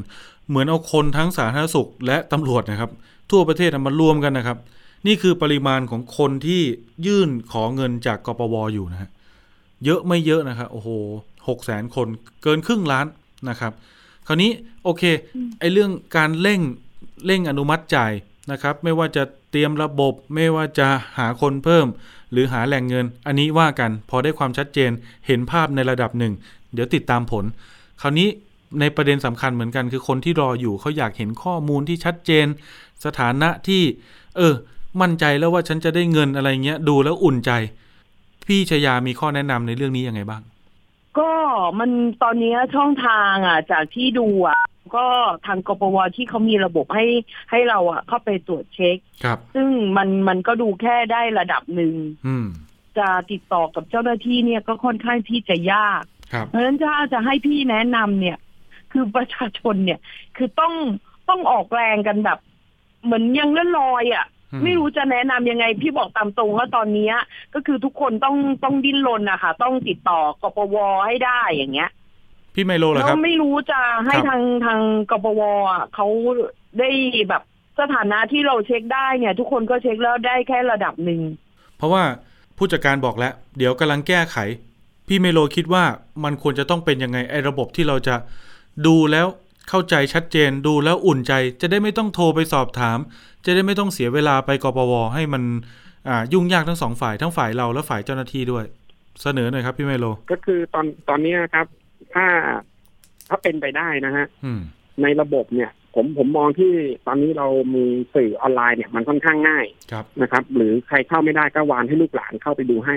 เหมือนเอาคนทั้งสาธารณสุขและตำรวจนะครับ ทั่วประเทศมารวมกันนะครับ นี่คือปริมาณของคนที่ยื่นขอเงินจากกปวอยู่นะฮะเยอะไม่เยอะนะครับโอ้โหหกแสนคนเกินครึ่งล้านนะครับ คราวนี้โอเคไอเรื่องการเร่งเร่งอนุมัติจ่ายนะครับ ไม่ว่าจะเตรียมระบบไม่ว่าจะหาคนเพิ่ม หรือหาแหล่งเงิน อันนี้ว่ากันพอได้ความชัดเจนเห็นภาพในระดับหนึ่ง เดี๋ยวติดตามผล คราวนี้ในประเด็นสำคัญเหมือนกัน คือคนที่รออยู่เขาอยากเห็นข้อมูลที่ชัดเจน สถานะที่ เออ มั่นใจแล้วว่าฉันจะได้เงินอะไรเงี้ย ดูแล้วอุ่นใจ พี่ชยามีข้อแนะนำในเรื่องนี้ยังไงบ้าง ก็มันตอนนี้ช่องทางอะ จากที่ดูอะ ก็ทางกปวที่เขามีระบบให้ให้เราอะ เข้าไปตรวจเช็ค ครับ ซึ่งมันมันก็ดูแค่ได้ระดับหนึ่งอืม จะติดต่อกับเจ้าหน้าที่เนี่ยก็ค่อนข้างที่จะยาก ครับ เพราะฉะนั้นถ้าจะให้พี่แนะนำเนี่ย คือประชาชนเนี่ย คือต้องต้องออกแรงกันแบบ เหมือนยังเล่นลอยอะอืม ไม่รู้จะแนะนำยังไง พี่บอกตามตรงว่าตอนเนี้ยก็คือทุกคนต้องต้องดิ้นรนนะคะต้องติดต่อกปวให้ได้อย่างเงี้ย พี่ไมโลเหรอแล้ครัวบไม่รู้จะให้ครับทางทางกปวอะเขาได้แบบสถานะที่เราเช็คได้เนี่ย ทุกคนก็เช็คแล้วได้แค่ระดับหนึ่งเพราะว่าผู้จัดการบอกแล้ว เดี๋ยวกำลังแก้ไข พี่เมโลคิดว่ามันควรจะต้องเป็นยังไงไอ้ระบบที่เราจะดูแล้ว เข้าใจชัดเจนดูแล้วอุ่นใจ จะได้ไม่ต้องโทรไปสอบถาม จะได้ไม่ต้องเสียเวลาไปกปวให้มันอ่ายุ่งยากทั้งสองฝ่ายทั้งฝ่ายเราและฝ่ายเจ้าหน้าที่ด้วย เสนอหน่อยครับพี่เมโล ก็คือตอนตอนเนี้ยครับ ถ้าถ้าเป็นไปได้นะฮะอืมในระบบเนี่ย ผมผมมองที่ตอนนี้เรามีสื่อออนไลน์เนี่ยมันค่อนข้างง่ายครับนะครับ หรือใครเข้าไม่ได้ก็วานให้ลูกหลานเข้าไปดูให้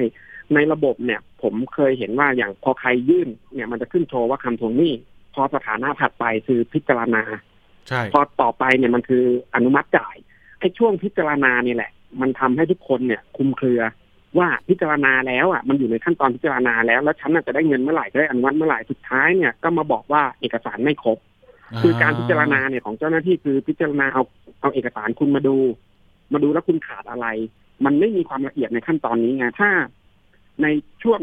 ในระบบเนี่ย ผมเคยเห็นว่าอย่างพอใครยื่น เนี่ยมันจะขึ้นโชว์ว่าคำทวงหนี้ พอสถานะถัดไปคือพิจารณาใช่พอต่อไปเนี่ยมันคืออนุมัติจ่ายไอ้ช่วงพิจารณาเนี่ยแหละ มันทำให้ทุกคนเนี่ยคลุมเครือ ว่าพิจารณาแล้วอะมันอยู่ในขั้นตอนพิจารณาแล้ว แล้วฉันน่ะจะได้เงินเมื่อไหร่จะได้อนุมัติเมื่อไหร่สุดท้ายเนี่ยก็มาบอกว่าเอกสารไม่ครบ คือการพิจารณาเนี่ยของเจ้าหน้าที่คือพิจารณาเอาเอาเอกสารคุณมาดู มาดูแล้วคุณขาดอะไร มันไม่มีความละเอียดในขั้นตอนนี้ไงถ้าในช่วง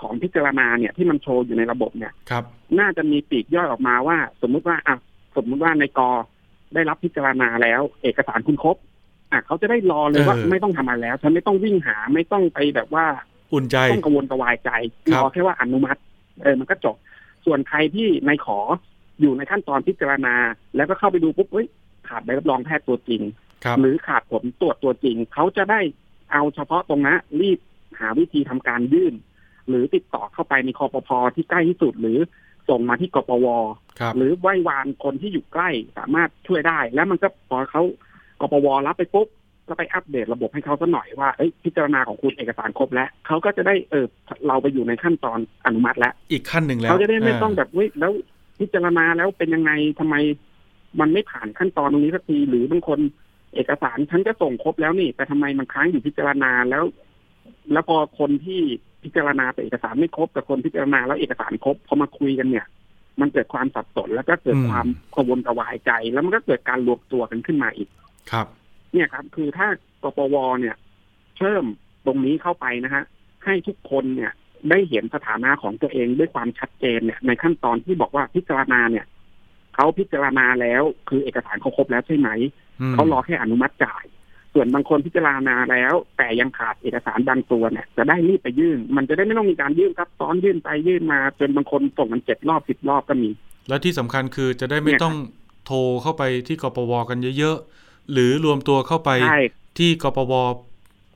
ของพิจารณาเนี่ยที่มันโชว์อยู่ในระบบเนี่ยครับ น่าจะมีปีกย่อยออกมาว่า สมมุติว่าอะสมมุติว่าในกอได้รับพิจารณาแล้ว เอกสารคุณครบอะเขาจะได้รอเลยว่าเออไม่ต้องทำอะไรแล้ว ฉันไม่ต้องวิ่งหาไม่ต้องไปแบบว่า อุ่นใจต้องกังวลกระวายใจครัรบอแค่ว่าอนุมัติเออมันก็จบ ส่วนใครที่ในขออยู่ในขั้นตอนพิจารณา แล้วก็เข้าไปดูปุ๊บเฮ้ยขาดใบรับรองแพทย์ตัวจริงครับหรือขาดผลตรวจตัวจริง เขาจะได้เอาเฉพาะตรงนั้นรีบหาวิธีทำการยื่น หรือติดต่อเข้าไปในคอปพที่ใกล้ที่สุดหรือส่งมาที่กปวครับหรือไหว้วานคนที่อยู่ใกล้สามารถช่วยได้ แล้วมันก็พอเขากปวรับไปปุ๊บก็ไปอัปเดตระบบให้เขาสักหน่อยว่าเอ้ยพิจารณาของคุณเอกสารครบแล้วเขาก็จะได้เออเราไปอยู่ในขั้นตอนอนุมัติแล้ว อีกขั้นหนึ่งแล้วเขาจะได้ไม่ต้องาแบบเว้ยแล้วพิจารณาแล้วเป็นยังไงทำไม มันไม่ผ่านขั้นตอนตรงนี้สักทีหรือบางคนเอกสารฉันก็ส่งครบแล้วนี่ แต่ทำไมมันค้างอยู่พิจารณาแล้ว แล้วพอคนที่ พิจารณาแต่เอกสารไม่ครบกับคนพิจารณาแล้วเอกสารครบพอมาคุยกันเนี่ย มันเกิดความสับสนแล้วก็เกิดอืมความกระวนกระวายใจ แล้วมันก็เกิดการรวมตัวกันขึ้นมาอีกครับ เนี่ยครับ คือถ้ากปวเนี่ยเพิ่มตรงนี้เข้าไปนะฮะให้ทุกคนเนี่ยได้เห็นสถานะของตัวเองด้วยความชัดเจนเนี่ยในขั้นตอนที่บอกว่าพิจารณาเนี่ยเขาพิจารณาแล้วคือเอกสารเขาครบแล้วใช่ไหมมเขารอแค่อนุมัติจ่าย ส่วนบางคนพิจารณาแล้ว แต่ยังขาดเอกสารบางตัวเนี่ยจะได้รีบไปยื่น มันจะได้ไม่ต้องมีการยื่นครับซ้อนยื่นไปยื่นมาจนบางคนส่งกันเจ็ดรอบสิบรอบก็มี แล้วที่สำคัญคือจะได้ไม่เนี่ยต้องโทรเข้าไปที่กปวกันเยอะๆหรือรวมตัวเข้าไปใช่ที่กปว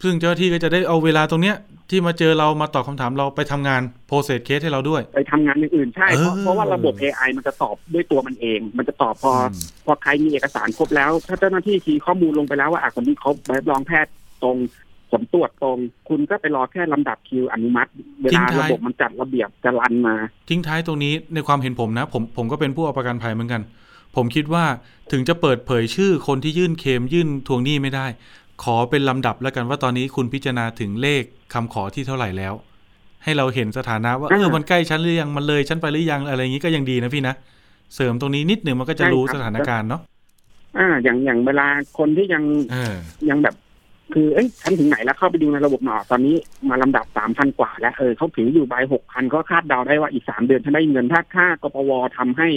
ซึ่งเจ้าหน้าที่ก็จะได้เอาเวลาตรงเนี้ยที่มาเจอเรามาตอบคำถามเราไปทำงาน process เคสให้เราด้วย ไปทำงานอย่างอื่นใช่เพราะเออเพราะว่าระบบ AI มันจะตอบด้วยตัวมันเอง มันจะตอบพออมพอใครมีเอกสารครบแล้ว ถ้าเจ้าหน้าที่คีย์ข้อมูลลงไปแล้วว่าอะคนนี้ครบใบรับรองแพทย์ตรงผลตรวจตรง คุณก็ไปรอแค่ลำดับคิวอนุมัติ เวลาระบบมันจัดระเบียบจะรันมา ทิ้งท้ายตรงนี้ในความเห็นผมนะ ผมผมก็เป็นผู้เอาประกันภัยเหมือนกัน ผมคิดว่าถึงจะเปิดเผยชื่อคนที่ยื่นเคลมยื่นทวงหนี้ไม่ได้ ขอเป็นลำดับแล้วกันว่าตอนนี้คุณพิจารณาถึงเลขคำขอที่เท่าไหร่แล้ว ให้เราเห็นสถานะว่าเอออ่ามัมันใกล้ชั้นหรือยังมันเลยชั้นไปหรือยังอะไรอย่างนี้ก็ยังดีนะพี่นะเสริมตรงนี้นิดหนึ่งมันก็จะใช่รู้ครับสถานการณ์เนาะอ่า อย่างอย่างเวลาคนที่ยังเออยังแบบ คือเอ้ยฉันถึงไหนแล้วเข้าไปดูในระบบหนอตอนนี้มาลำดับสามพันกว่า แล้วเออเขาถืออยู่ใบหกพันก็คาดเดาได้ว่าอีกสามเดือนฉันได้เงินถ้าค่ากปวทำให้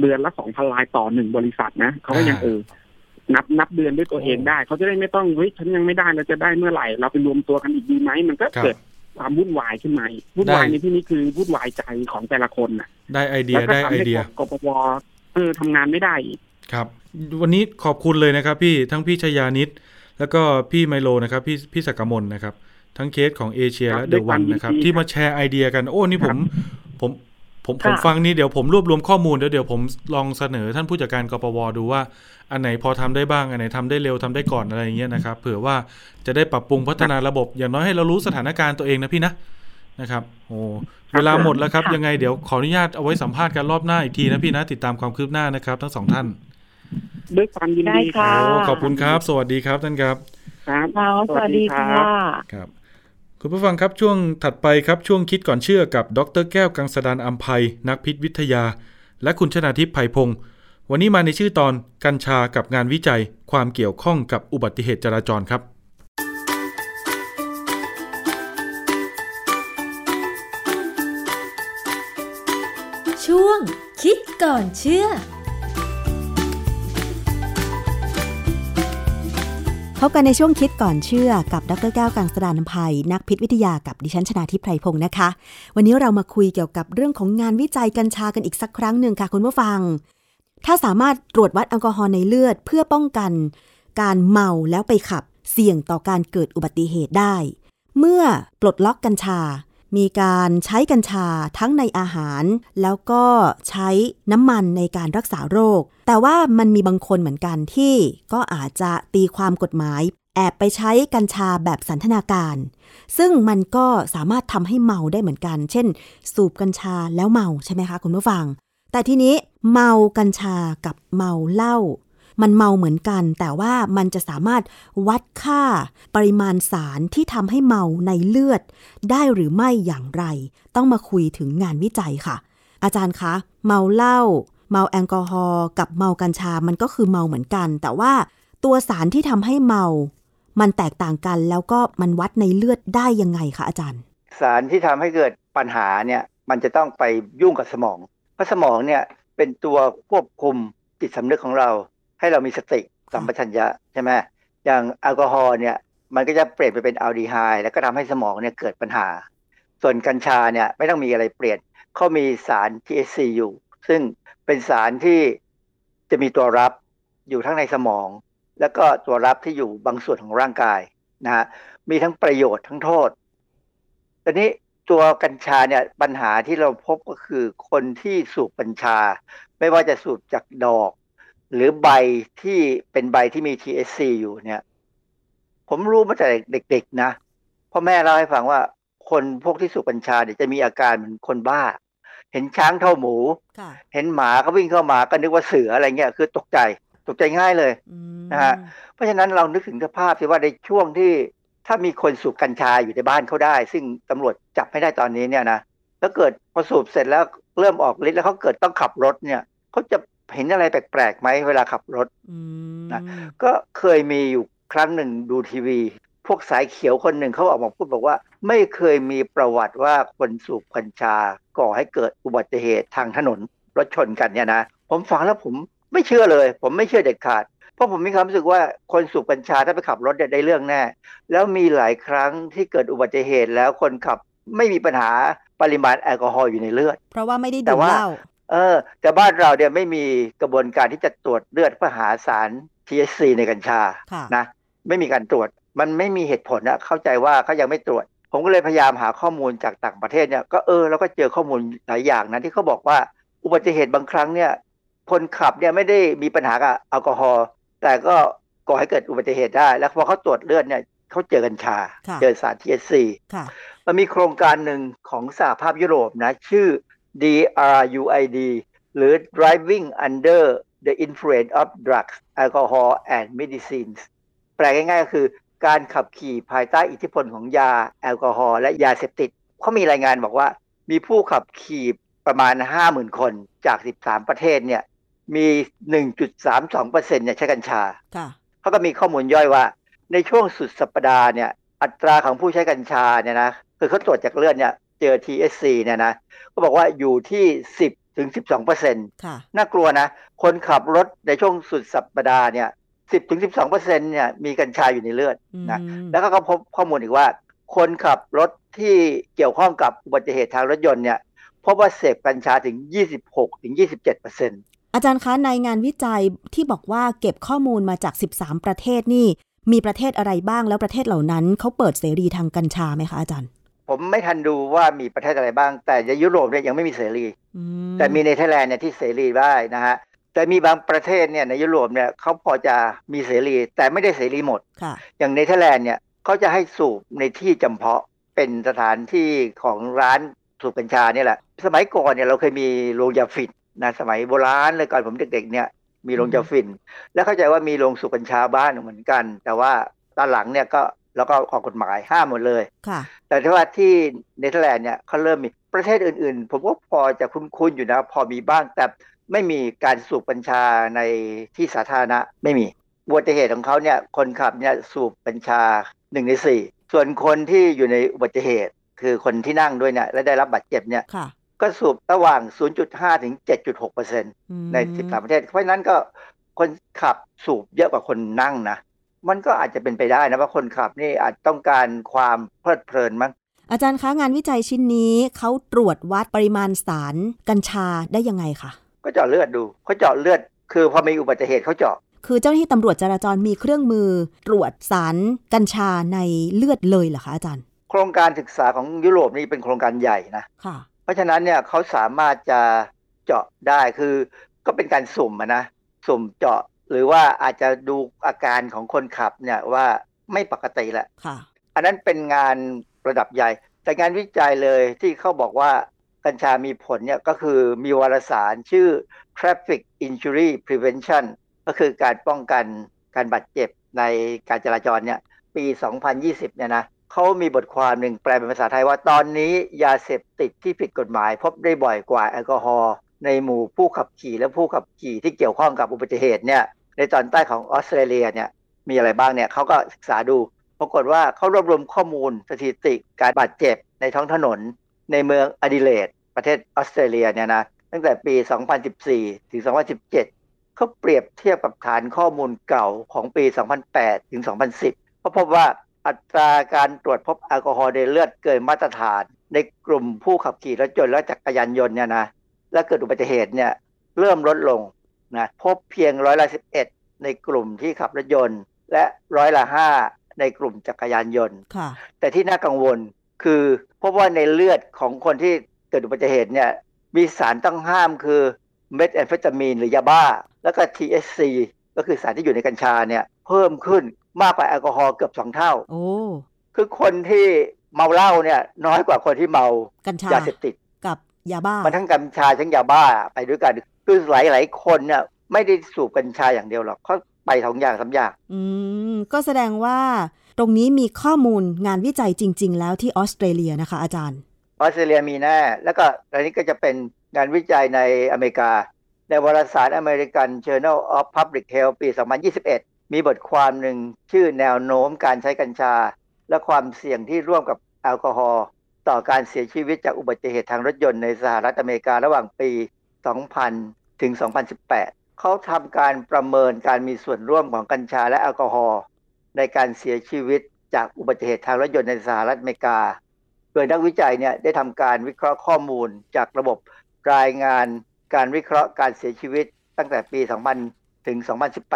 เดือนละสองพันลายต่อหนึ่งบริษัทนะเขาก็ยังอ่าเออ นับนับเดือนด้วยตัวเองได้ เขาจะได้ไม่ต้องเฮ้ยฉันยังไม่ได้เราจะได้เมื่อไหร่ เราไปรวมตัวกันอีกดีไหมมันก็ครับเกิดความวุ่นวายขึ้นมาอีกวุ่นวายได้ในที่นี้คือวุ่นวายใจของแต่ละคนน่ะได้ไอเดียแล้วก็ได้ทำไอให้เดียกปวเออทำงานไม่ได้อีกครับ วันนี้ขอบคุณเลยนะครับพี่ทั้งพี่ชยานิดแล้วก็พี่ไมโลนะครับ พี่พี่ศักดิ์มลนะครับ ทั้งเคสของเอเชียครับและเดด้อะวยควัวามนยินนะครับดีที่ครับมาแชร์ไอเดียกันโอ้นี่ผมผม ผมผมค่ะฟังนี่เดี๋ยวผมรวบรวมข้อมูลเดี๋ยวเดี๋ยวผมลองเสนอท่านผู้จัดการกปวดูว่า อันไหนพอทำได้บ้าง อันไหนทำได้เร็วทำได้ก่อนอะไรอย่างเงี้ยนะครับเผื่อว่าจะได้ปรับปรุงพัฒนาระบบ อย่างน้อยให้เรารู้สถานการณ์ตัวเองนะพี่นะนะครับโอ้เวลาหมดแล้วครับค่ะยังไงเดี๋ยวขออนุญาตเอาไว้สัมภาษณ์กันรอบหน้าอีกทีนะพี่นะติดตามความคืบหน้านะครับ ทั้งสองท่านด้วยความยินได้ดีคค่ะรับโอ้ขอบคุณครับ สวัสดีครับท่านครับครับค่ะสวัสดีค่ะครับ คุณผู้ฟังครับช่วงถัดไปครับช่วงคิดก่อนเชื่อกับดรแก้วกังสดานอัมภัยนักพิษวิทยา และคุณชนาทิพย์ไผ่พงศ์วันนี้มาในชื่อตอนกัญชากับงานวิจัย ความเกี่ยวข้องกับอุบัติเหตุจราจรครับ ช่วงคิดก่อนเชื่อ พบกันในช่วงคิดก่อนเชื่อกับดรแก้วกังสดานนภัย นักพิษวิทยากับดิฉันชนาทิพไพรพงศ์นะคะ วันนี้เรามาคุยเกี่ยวกับเรื่องของงานวิจัยกัญชากันอีกสักครั้งหนึ่งค่ะคุณผู้ฟัง ถ้าสามารถตรวจวัดแอลกอฮอล์ในเลือด เพื่อป้องกัน การเมาแล้วไปขับ เสี่ยงต่อการเกิดอุบัติเหตุได้ เมื่อปลดล็อกกัญชา มีการใช้กัญชาทั้งในอาหาร แล้วก็ใช้น้ำมันในการรักษาโรค แต่ว่ามันมีบางคนเหมือนกันที่ก็อาจจะตีความกฎหมายแอบไปใช้กัญชาแบบสันทนาการ ซึ่งมันก็สามารถทำให้เมาได้เหมือนกัน เช่น สูบกัญชาแล้วเมาใช่ไหมคะคุณผู้ฟัง แต่ทีนี้เมากัญชากับเมาเหล้า มันเมาเหมือนกัน แต่ว่ามันจะสามารถวัดค่าปริมาณสารที่ทำให้เมาในเลือด ได้หรือไม่อย่างไร ต้องมาคุยถึงงานวิจัยค่ะ อาจารย์คะ เมาเหล้าเมาแอลกอฮอล์กับเมากัญชามันก็คือเมาเหมือนกัน แต่ว่าตัวสารที่ทำให้เมา มันแตกต่างกันแล้วก็มันวัดในเลือดได้ยังไงคะอาจารย์ สารที่ทำให้เกิดปัญหาเนี่ยมันจะต้องไปยุ่งกับสมอง เพราะสมองเนี่ยเป็นตัวควบคุมจิตสำนึกของเรา ให้เรามีสติสัมปชัญญะใช่ไหมอย่างแอลกอฮอล์เนี่ยมันก็จะเปลี่ยนไปเป็นอัลดีไฮด์แล้วก็ทำให้สมองเนี่ยเกิดปัญหา ส่วนกัญชาเนี่ยไม่ต้องมีอะไรเปลี่ยนเขามีสาร THC อยู่ ซึ่งเป็นสารที่จะมีตัวรับอยู่ทั้งในสมอง แล้วก็ตัวรับที่อยู่บางส่วนของร่างกายนะฮะมีทั้งประโยชน์ทั้งโทษตอนนี้ตัวกัญชาเนี่ยปัญหาที่เราพบก็คือคนที่สูบกัญชา ไม่ว่าจะสูบจากดอก หรือใบที่เป็นใบที่มี THC อยู่เนี่ย ผมรู้มาแต่เด็กๆนะพ่อแม่เล่าให้ฟังว่า คนพวกที่สูบกัญชาเนี่ยจะมีอาการเหมือนคนบ้า เห็นช้างเท่าหมู เห็นหมาก็วิ่งเข้ามาก็นึกว่าเสืออะไรเงี้ยคือตกใจตกใจง่ายเลยนะฮะเพราะฉะนั้นเรานึกถึงสภาพที่ว่าในช่วงที่ถ้ามีคนสูบกัญชาอยู่ในบ้านเขาได้ ซึ่งตำรวจจับไม่ได้ตอนนี้เนี่ยนะแล้วเกิดพอสูบเสร็จแล้วเริ่มออกฤทธิ์แล้วเขาเกิดต้องขับรถเนี่ยเขาจะ เห็นอะไรแปลกๆไหมเวลาขับรถนะก็เคยมีอยู่ครั้งหนึ่งดูทีวี พวกสายเขียวคนหนึ่งเขาออกมาพูดบอกว่า ไม่เคยมีประวัติว่าคนสูบกัญชาก่อให้เกิดอุบัติเหตุทางถนนรถชนกันเนี่ยนะผมฟังแล้วผมไม่เชื่อเลย ผมไม่เชื่อเด็ดขาด เพราะผมมีความรู้สึกว่าคนสูบกัญชาถ้าไปขับรถได้เรื่องแน่ แล้วมีหลายครั้งที่เกิดอุบัติเหตุแล้วคนขับไม่มีปัญหาปริมาณแอลกอฮอล์อยู่ในเลือด เพราะว่าไม่ได้ดื่มเหล้า เออ แต่บ้านเราเนี่ยไม่มีกระบวนการที่จะตรวจเลือดเพื่อหาสาร THC ในกัญชานะไม่มีการตรวจมันไม่มีเหตุผลนะเข้าใจว่าเขายังไม่ตรวจ ผมก็เลยพยายามหาข้อมูลจากต่างประเทศเนี่ยก็เออแล้วก็เจอข้อมูลหลายอย่างนะที่เขาบอกว่าอุบัติเหตุบางครั้งเนี่ย คนขับเนี่ยไม่ได้มีปัญหากับแอลกอฮอล์แต่ก็ก่อให้เกิดอุบัติเหตุได้ แล้วพอเขาตรวจเลือดเนี่ยเขาเจอกัญชา เจอสาร THC มันมีโครงการหนึ่งของสหภาพยุโรปนะ ชื่อ DRUID หรือ Driving Under the Influence of Drugs Alcohol and Medicines แปลง่ายๆก็คือการขับขี่ภายใต้อิทธิพลของยาแอลกอฮอล์และยาเสพติดเขามีรายงานบอกว่า มีผู้ขับขี่ประมาณ 50,000 คนจาก 13 ประเทศเนี่ยมี 1.32%เนี่ยใช้กัญชาเขาก็มีข้อมูลย่อยว่า ในช่วงสุดสัปดาห์เนี่ยอัตราของผู้ใช้กัญชาเนี่ยนะคือเขาตรวจจากเลือดเนี่ย เจอ THC เนี่ยนะก็บอกว่าอยู่ที่ 10 ถึง 12เปอร์เซ็นต์น่ากลัวนะ คนขับรถในช่วงสุดสัปดาห์เนี่ย10 ถึง 12เปอร์เซ็นต์เนี่ยมีกัญชาอยู่ในเลือดนะแล้วก็พบข้อมูลอีกว่า คนขับรถที่เกี่ยวข้องกับอุบัติเหตุทางรถยนต์เนี่ยพบว่าเสพกัญชาถึง 26 ถึง 27เปอร์เซ็นต์อาจารย์คะในงานวิจัยที่บอกว่าเก็บข้อมูลมาจาก 13 ประเทศนี่ มีประเทศอะไรบ้างแล้วประเทศเหล่านั้นเขาเปิดเสรีทางกัญชาไหมคะอาจารย์ ผมไม่ทันดูว่ามีประเทศอะไรบ้าง แต่ในยุโรปเนี่ยยังไม่มีเสรี แต่มีในเธอร์แลนด์เนี่ยที่เสรีได้นะฮะแต่มีบางประเทศเนี่ยในยุโรปเนี่ยเขาพอจะมีเสรี แต่ไม่ได้เสรีหมด อย่างในเธอร์แลนด์เนี่ยเขาจะให้สูบในที่จำเพาะเป็นสถานที่ของร้านสูบกัญชาเนี่ยแหละ สมัยก่อนเนี่ยเราเคยมีโรงยาฝิ่นนะสมัยโบราณเลยก่อนผมเด็กๆเนี่ยมีโรงยาฝิ่น แล้วเข้าใจว่ามีโรงสูบกัญชาบ้านเหมือนกัน แต่ว่าตอนหลังเนี่ยก็ แล้วก็ออกกฎหมายห้ามหมดเลยค่ะ แต่ที่ว่าที่เนเธอร์แลนด์เนี่ยเขาเริ่มมีประเทศอื่นๆ ผมว่าพอจะคุ้นๆอยู่นะ พอมีบ้างแต่ไม่มีการสูบกัญชาในที่สาธารณะไม่มีอุบัติเหตุของเขาเนี่ยคนขับเนี่ยสูบกัญชาหนึ่งในสี่ส่วนคนที่อยู่ในอุบัติเหตุ คือคนที่นั่งด้วยเนี่ยและได้รับบาดเจ็บเนี่ยก็สูบระหว่าง 0.5 ถึง 7.6เปอร์เซ็นต์ใน 13 ประเทศ เพราะฉะนั้นก็คนขับสูบเยอะกว่าคนนั่งนะ มันก็อาจจะเป็นไปได้นะว่าคนขับนี่อาจต้องการความเพลิดเพลินมั้งอาจารย์คะงานวิจัยชิ้นนี้เขาตรวจวัดปริมาณสารกัญชาได้ยังไงคะก็เจาะเลือดดูเขาเจาะเลือด คือพอมีอุบัติเหตุเขาเจาะคือเจ้าหน้าที่ตำรวจจราจรมีเครื่องมือ ตรวจสารกัญชาในเลือดเลยเหรอคะอาจารย์ โครงการศึกษาของยุโรปนี่เป็นโครงการใหญ่นะค่ะเพราะฉะนั้นเนี่ยเขาสามารถจะเจาะได้คือก็เป็นการสุ่มอะนะสุ่มเจาะ หรือว่าอาจจะดูอาการของคนขับเนี่ยว่าไม่ปกติแหละค่ะอันนั้นเป็นงานระดับใหญ่ แต่งานวิจัยเลยที่เขาบอกว่ากัญชามีผลเนี่ยก็คือมีวารสารชื่อ Traffic Injury Prevention ก็คือการป้องกันการบาดเจ็บในการจราจรเนี่ยปี 2020 เนี่ยนะเขามีบทความหนึ่งแปลเป็นภาษาไทยว่าตอนนี้ยาเสพติดที่ผิดกฎหมาย พบได้บ่อยกว่าแอลกอฮอล์ ในหมู่ผู้ขับขี่และผู้ขับขี่ที่เกี่ยวข้องกับอุบัติเหตุเนี่ยในตอนใต้ของออสเตรเลียเนี่ยมีอะไรบ้างเนี่ยเขาก็ศึกษาดูปรากฏว่าเขารวบรวมข้อมูลสถิติการบาดเจ็บในท้องถนน ในเมืองอดิเลดประเทศออสเตรเลียเนี่ยนะตั้งแต่ปี 2014 ถึง 2017 เขาเปรียบเทียบกับฐานข้อมูลเก่าของปี 2008 ถึง 2010เขาพบว่าอัตราการตรวจพบแอลกอฮอล์ในเลือดเกินมาตรฐาน ในกลุ่มผู้ขับขี่รถยนต์และจักรยานยนต์เนี่ยนะ และเกิดอุบัติเหตุเนี่ยเริ่มลดลงนะพบเพียงร้อยละ11ในกลุ่มที่ขับรถยนต์ และร้อยละ5ในกลุ่มจักรยานยนต์ค่ะแต่ที่น่ากังวลคือพบว่าในเลือดของคนที่เกิดอุบัติเหตุเนี่ยมีสารต้องห้ามคือเมทแอมเฟตามีนหรือยาบ้า แล้วก็ THC ก็คือสารที่อยู่ในกัญชาเนี่ยเพิ่มขึ้นมากกว่าแอลกอฮอล์เกือบสองเท่าโอ้คือคนที่เมาเหล้าเนี่ยน้อยกว่าคนที่เมากัญชายาเสพติดกับ ยาบ้ามันทั้งกัญชาทั้งยาบ้าไปด้วยกันคือหลายหลายๆคนเนี่ยไม่ได้สูบกัญชาอย่างเดียวหรอกเขาไปสองอย่างสามอย่างอืมก็แสดงว่าตรงนี้มีข้อมูลงานวิจัยจริง ๆ แล้วที่ออสเตรเลียนะคะ อาจารย์ออสเตรเลียมีแน่ แล้วก็อันนี้ก็จะเป็นงานวิจัยในอเมริกา ในวารสาร American Journal of Public Health ปี 2021 มีบทความหนึ่งชื่อแนวโน้มการใช้กัญชา และความเสี่ยงที่ร่วมกับแอลกอฮอล์ ต่อการเสียชีวิตจากอุบัติเหตุทางรถยนต์ในสหรัฐอเมริการะหว่างปี 2000 ถึง 2018 เขาทำการประเมินการมีส่วนร่วมของกัญชาและแอลกอฮอล์ในการเสียชีวิตจากอุบัติเหตุทางรถยนต์ในสหรัฐอเมริกา โดยนักวิจัยเนี่ยได้ทำการวิเคราะห์ข้อมูลจากระบบรายงานการวิเคราะห์การเสียชีวิตตั้งแต่ปี 2000 ถึง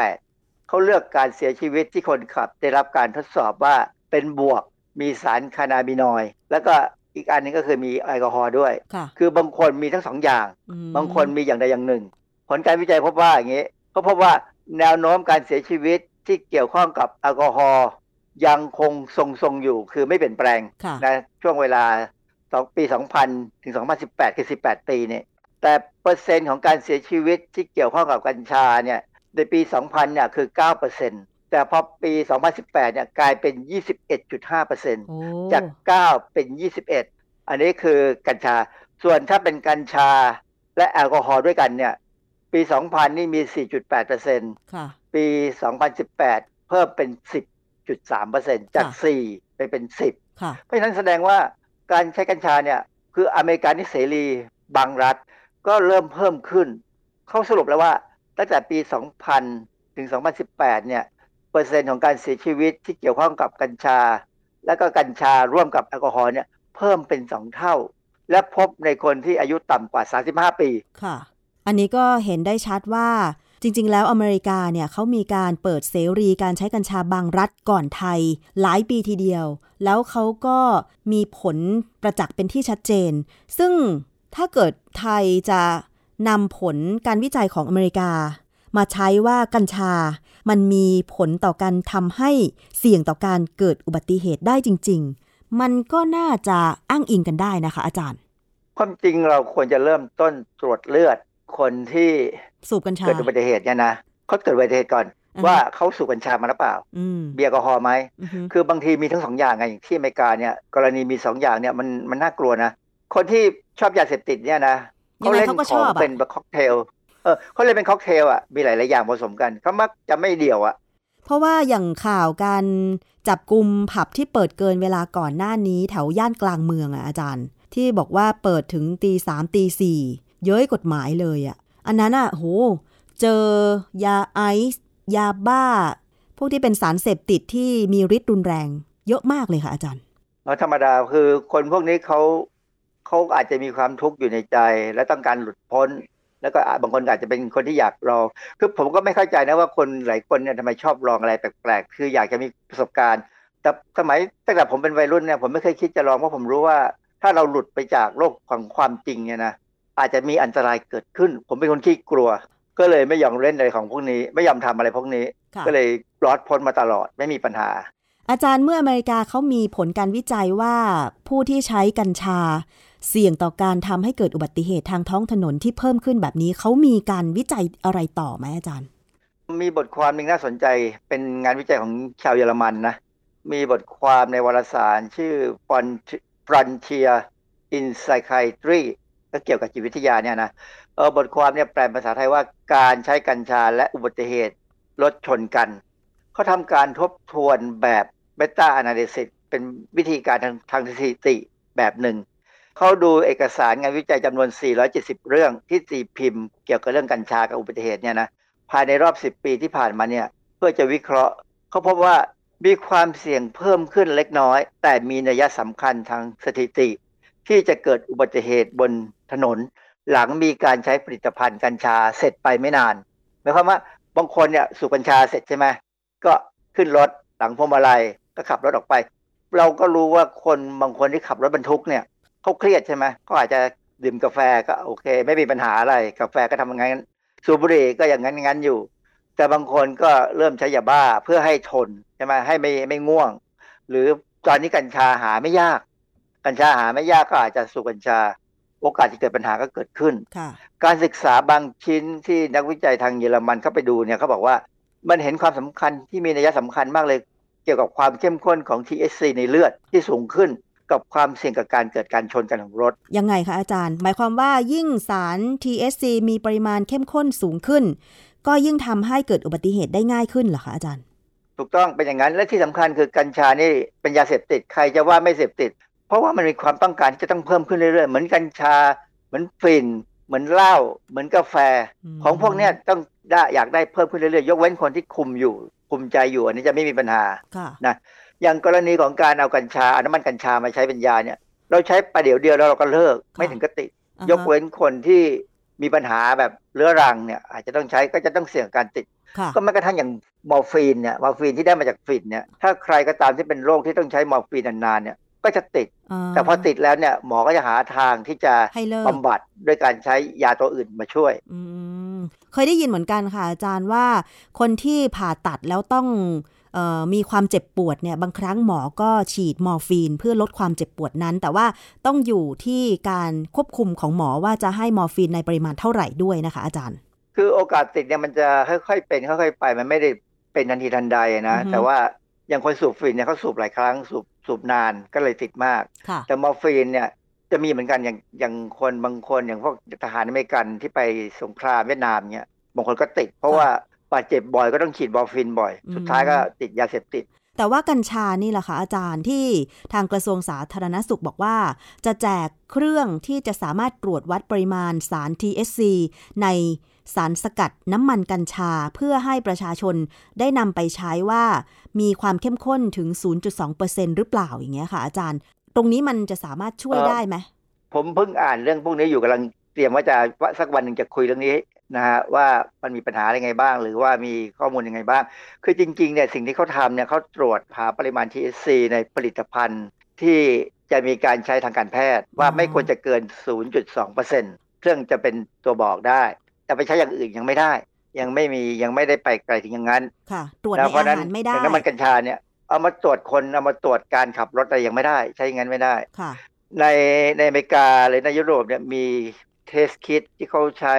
2018 เขาเลือกการเสียชีวิตที่คนขับ ได้รับการทดสอบว่าเป็นบวกมีสารคานาบินอยด์แล้วก็ อีกอันหนึงก็คือมีแอลกอฮอล์ด้วยค่ะคือบางคนมีทั้งสองอย่างอืมบางคนมีอย่างใดอย่างหนึ่ง ผลการวิจัยพบว่าอย่างนี้เขาพบว่าแนวโน้มการเสียชีวิตที่เกี่ยวข้องกับแอลกอฮอล์ยังคงทรงๆอยู่คือไม่เปลี่ยนแปลงค่ะนะช่วงเวลาสองปี 2000 ถึง 2018 คือ 18 ปีเนี่ยแต่เปอร์เซ็นต์ของการเสียชีวิตที่เกี่ยวข้องกับกัญชาเนี่ยในปี 2000 เนี่ยคือ 9% แต่พอปี 2018 เนี่ยกลายเป็น 21.5%โอ้จาก 9 เป็น 21 อันนี้คือกัญชา ส่วนถ้าเป็นกัญชาและแอลกอฮอล์ด้วยกันเนี่ย ปี 2000 นี่มี 4.8%ค่ะปี 2018 เพิ่มเป็น 10.3%จากค่ะ4ไปเป็น 10ค่ะเพราะฉะนั้นแสดงว่าการใช้กัญชาเนี่ย คืออเมริกานี่เสรีบางรัฐ ก็เริ่มเพิ่มขึ้น เขาสรุปแล้วว่าตั้งแต่ปี 2000 ถึง 2018 เนี่ย เปอร์เซ็นต์ของการเสียชีวิตที่เกี่ยวข้องกับกัญชา และก็กัญชาร่วมกับแอลกอฮอล์เนี่ยเพิ่มเป็น2เท่า และพบในคนที่อายุต่ำกว่า 35 ปี ค่ะ อันนี้ก็เห็นได้ชัดว่าจริง ๆ แล้วอเมริกาเนี่ยเขามีการเปิดเสรีการใช้กัญชาบางรัฐก่อนไทย หลายปีทีเดียว แล้วเขาก็มีผลประจักษ์เป็นที่ชัดเจน ซึ่งถ้าเกิดไทยจะนำผลการวิจัยของอเมริกา มาใช้ว่ากัญชา มันมีผลต่อการทำให้เสี่ยงต่อการเกิดอุบัติเหตุได้จริง ๆ มันก็น่าจะอ้างอิงกันได้นะคะ อาจารย์ ความจริงเราควรจะเริ่มต้นตรวจเลือดคนที่สูบกัญชาเกิดอุบัติเหตุเนี่ยนะเขาเกิดอุบัติเหตุก่อนอือฮึว่าเขาสูบกัญชามาหรือเปล่าอืมเบียร์แอลกอฮอล์ไหมอือฮึคือบางทีมีทั้งสองอย่างไงอย่างที่อเมริกาเนี่ย กรณีมีสองอย่างเนี่ยมันมันน่ากลัวนะคนที่ชอบยาเสพติดเนี่ยนะยังไงเล่นเขาก็ขชอองบอะเป็นแบบค็อกเทล เออเขาเล่นเป็นค็อกเทลอะมีหลาย ๆ อย่างผสมกันเขามักจะไม่เดี่ยวอะ เพราะว่าอย่างข่าวการจับกลุ่มผับที่เปิดเกินเวลาก่อนหน้านี้แถวย่านกลางเมืองอะอาจารย์ ที่บอกว่าเปิดถึงตีสามตีสี่เย้ยกฎหมายเลยอะ อันนั้นอะโห เจอยาไอซ์ยาบ้า พวกที่เป็นสารเสพติดที่มีฤทธิ์รุนแรง เยอะมากเลยค่ะอาจารย์เราธรรมดาคือคนพวกนี้เขาเขาอาจจะมีความทุกข์อยู่ในใจ และต้องการหลุดพ้น แล้วก็บางคนอาจจะเป็นคนที่อยากลอง คือผมก็ไม่เข้าใจนะว่าคนหลายคนเนี่ยทำไมชอบลองอะไรแปลกๆ คืออยากจะมีประสบการณ์ แต่สมัยตั้งแต่ผมเป็นวัยรุ่นเนี่ยผมไม่เคยคิดจะลองเพราะผมรู้ว่า ถ้าเราหลุดไปจากโลกของความจริงเนี่ยนะอาจจะมีอันตรายเกิดขึ้น ผมเป็นคนที่กลัว ก็เลยไม่ยอมเล่นอะไรของพวกนี้ ไม่ยอมทำอะไรพวกนี้ ก็เลยรอดพ้นมาตลอดไม่มีปัญหาอาจารย์เมื่ออเมริกาเขามีผลการวิจัยว่าผู้ที่ใช้กัญชา เสี่ยงต่อการทำให้เกิดอุบัติเหตุทางท้องถนนที่เพิ่มขึ้นแบบนี้เขามีการวิจัยอะไรต่อไหมอาจารย์ มีบทความหนึ่งน่าสนใจเป็นงานวิจัยของชาวเยอรมันนะ มีบทความในวารสารชื่อ Frontier in Psychiatry ก็เกี่ยวกับจิตวิทยาเนี่ยนะเออบทความเนี่ยแปลภาษาไทยว่าการใช้กัญชาและอุบัติเหตุรถชนกัน เขาทำการทบทวนแบบเบต้าอนาลิซิสเป็นวิธีการทางทางสถิติแบบหนึ่ง เขาดูเอกสารงานวิจัยจำนวน 470 เรื่องที่ตีพิมพ์เกี่ยวกับเรื่องกัญชากับอุบัติเหตุเนี่ยนะภายในรอบ 10 ปีที่ผ่านมาเนี่ยเพื่อจะวิเคราะห์เขาพบว่ามีความเสี่ยงเพิ่มขึ้นเล็กน้อย แต่มีนัยสำคัญทางสถิติ ที่จะเกิดอุบัติเหตุบนถนน หลังมีการใช้ผลิตภัณฑ์กัญชาเสร็จไปไม่นานหมายความว่าบางคนเนี่ยสูบกัญชาเสร็จใช่ไหมก็ขึ้นรถหลังพวงมาลัยก็ขับรถออกไป เราก็รู้ว่าคนบางคนที่ขับรถบรรทุกเนี่ย เขาเครียดใช่ไหมเขาอาจจะดื่มกาแฟก็โอเค ไม่มีปัญหาอะไรกาแฟก็ทำงั้นสูบบุหรี่ก็อย่างนั้นงั้นอยู่ แต่บางคนก็เริ่มใช้ยาบ้าเพื่อให้ทนใช่ไหมให้ไม่ไม่ง่วง หรือตอนนี้กัญชาหาไม่ยาก กัญชาหาไม่ยากก็อาจจะสูบกัญชา โอกาสที่เกิดปัญหาก็เกิดขึ้น การศึกษาบางชิ้นที่นักวิจัยทางเยอรมันเข้าไปดูเนี่ยเขาบอกว่ามันเห็นความสำคัญที่มีนัยสำคัญมากเลย เกี่ยวกับความเข้มข้นของ THC ในเลือดที่สูงขึ้น กับความเสี่ยงกับการเกิดการชนกันของรถ ยังไงคะอาจารย์ หมายความว่ายิ่งสาร THC มีปริมาณเข้มข้นสูงขึ้น ก็ยิ่งทำให้เกิดอุบัติเหตุได้ง่ายขึ้นเหรอคะอาจารย์ ถูกต้องเป็นอย่างนั้นและที่สำคัญคือกัญชานี่เป็นยาเสพติดใครจะว่าไม่เสพติด เพราะว่ามันมีความต้องการที่จะต้องเพิ่มขึ้นเรื่อยๆ เหมือนกัญชา เหมือนฝิ่นเหมือนเหล้าเหมือนกาแฟ ของพวกเนี้ยต้องได้อยากได้เพิ่มขึ้นเรื่อยๆ ยกเว้นคนที่คุมอยู่คุมใจอยู่อันนี้จะไม่มีปัญหานะ อย่างกรณีของการเอากัญชาเอาน้ำมันกัญชามาใช้เป็นยาเนี่ย เราใช้ประเดี๋ยวเดียวแล้วเราก็เลิกไม่ถึงกับติดยกเว้นคนที่มีปัญหาแบบเรื้อรังเนี่ยอาจจะต้องใช้ก็จะต้องเสี่ยงการติด ก็แม้กระทั่งอย่างมอร์ฟีนเนี่ยมอร์ฟีนที่ได้มาจากฝิ่นเนี่ยถ้าใครก็ตามที่เป็นโรคที่ต้องใช้มอร์ฟีนนานๆเนี่ยก็จะติด แต่พอติดแล้วเนี่ยหมอก็จะหาทางที่จะบำบัดด้วยการใช้ยาตัวอื่นมาช่วยเคยได้ยินเหมือนกันค่ะอาจารย์ว่าคนที่ผ่าตัดแล้วต้องออ มีความเจ็บปวดเนี่ยบางครั้งหมอก็ฉีดมอร์ฟีนเพื่อลดความเจ็บปวดนั้น แต่ว่าต้องอยู่ที่การควบคุมของหมอว่าจะให้มอร์ฟีนในปริมาณเท่าไหร่ด้วยนะคะอาจารย์ คือโอกาสติดเนี่ยมันจะค่อยๆเป็นค่อยๆไป มันไม่ได้เป็นทันทีทันใดนะ แต่ว่าอย่างคนสูบฝิ่นเนี่ยเขาสูบหลายครั้งสูบสูบนานก็เลยติดมาก แต่มอร์ฟีนเนี่ยจะมีเหมือนกันอย่างอย่างคนบางคนอย่างพวกทหารอเมริกันที่ไปสงครามเวียดนามเนี่ยบางคนก็ติด เพราะว่า บาดเจ็บบ่อยก็ต้องฉีดบอร์ฟินบ่อย สุดท้ายก็ติดยาเสพติด แต่ว่ากัญชานี่แหละค่ะอาจารย์ที่ทางกระทรวงสาธารณสุขบอกว่า จะแจกเครื่องที่จะสามารถตรวจวัดปริมาณสาร THC ในสารสกัดน้ำมันกัญชาเพื่อให้ประชาชนได้นำไปใช้ว่า มีความเข้มข้นถึง 0.2%หรือเปล่าอย่างเงี้ยค่ะอาจารย์ ตรงนี้มันจะสามารถช่วยได้ไหมผมเพิ่งอ่านเรื่องพวกนี้อยู่กำลังเตรียมว่าจะว่าสักวันหนึ่งจะคุยเรื่องนี้ นะฮะว่ามันมีปัญหาอะไรไงบ้าง หรือว่ามีข้อมูลยังไงบ้าง คือจริงๆเนี่ยสิ่งที่เขาทำเนี่ยเขาตรวจหาปริมาณ THC ในผลิตภัณฑ์ที่จะมีการใช้ทางการแพทย์ว่าไม่ควรจะเกิน 0.2%เครื่องจะเป็นตัวบอกได้ แต่ไปใช้อย่างอื่นยังไม่ได้ ยังไม่มียังไม่ได้ไปไกลถึงอย่างนั้นค่ะตรวจในอาหารไม่ได้น้ำมันกัญชาเนี่ยเอามาตรวจคนเอามาตรวจการขับรถอะไรยังไม่ได้ ใช้อย่างนั้นไม่ได้ค่ะในในอเมริกาหรือในยุโรปเนี่ยมีเทสคิดที่เขาใช้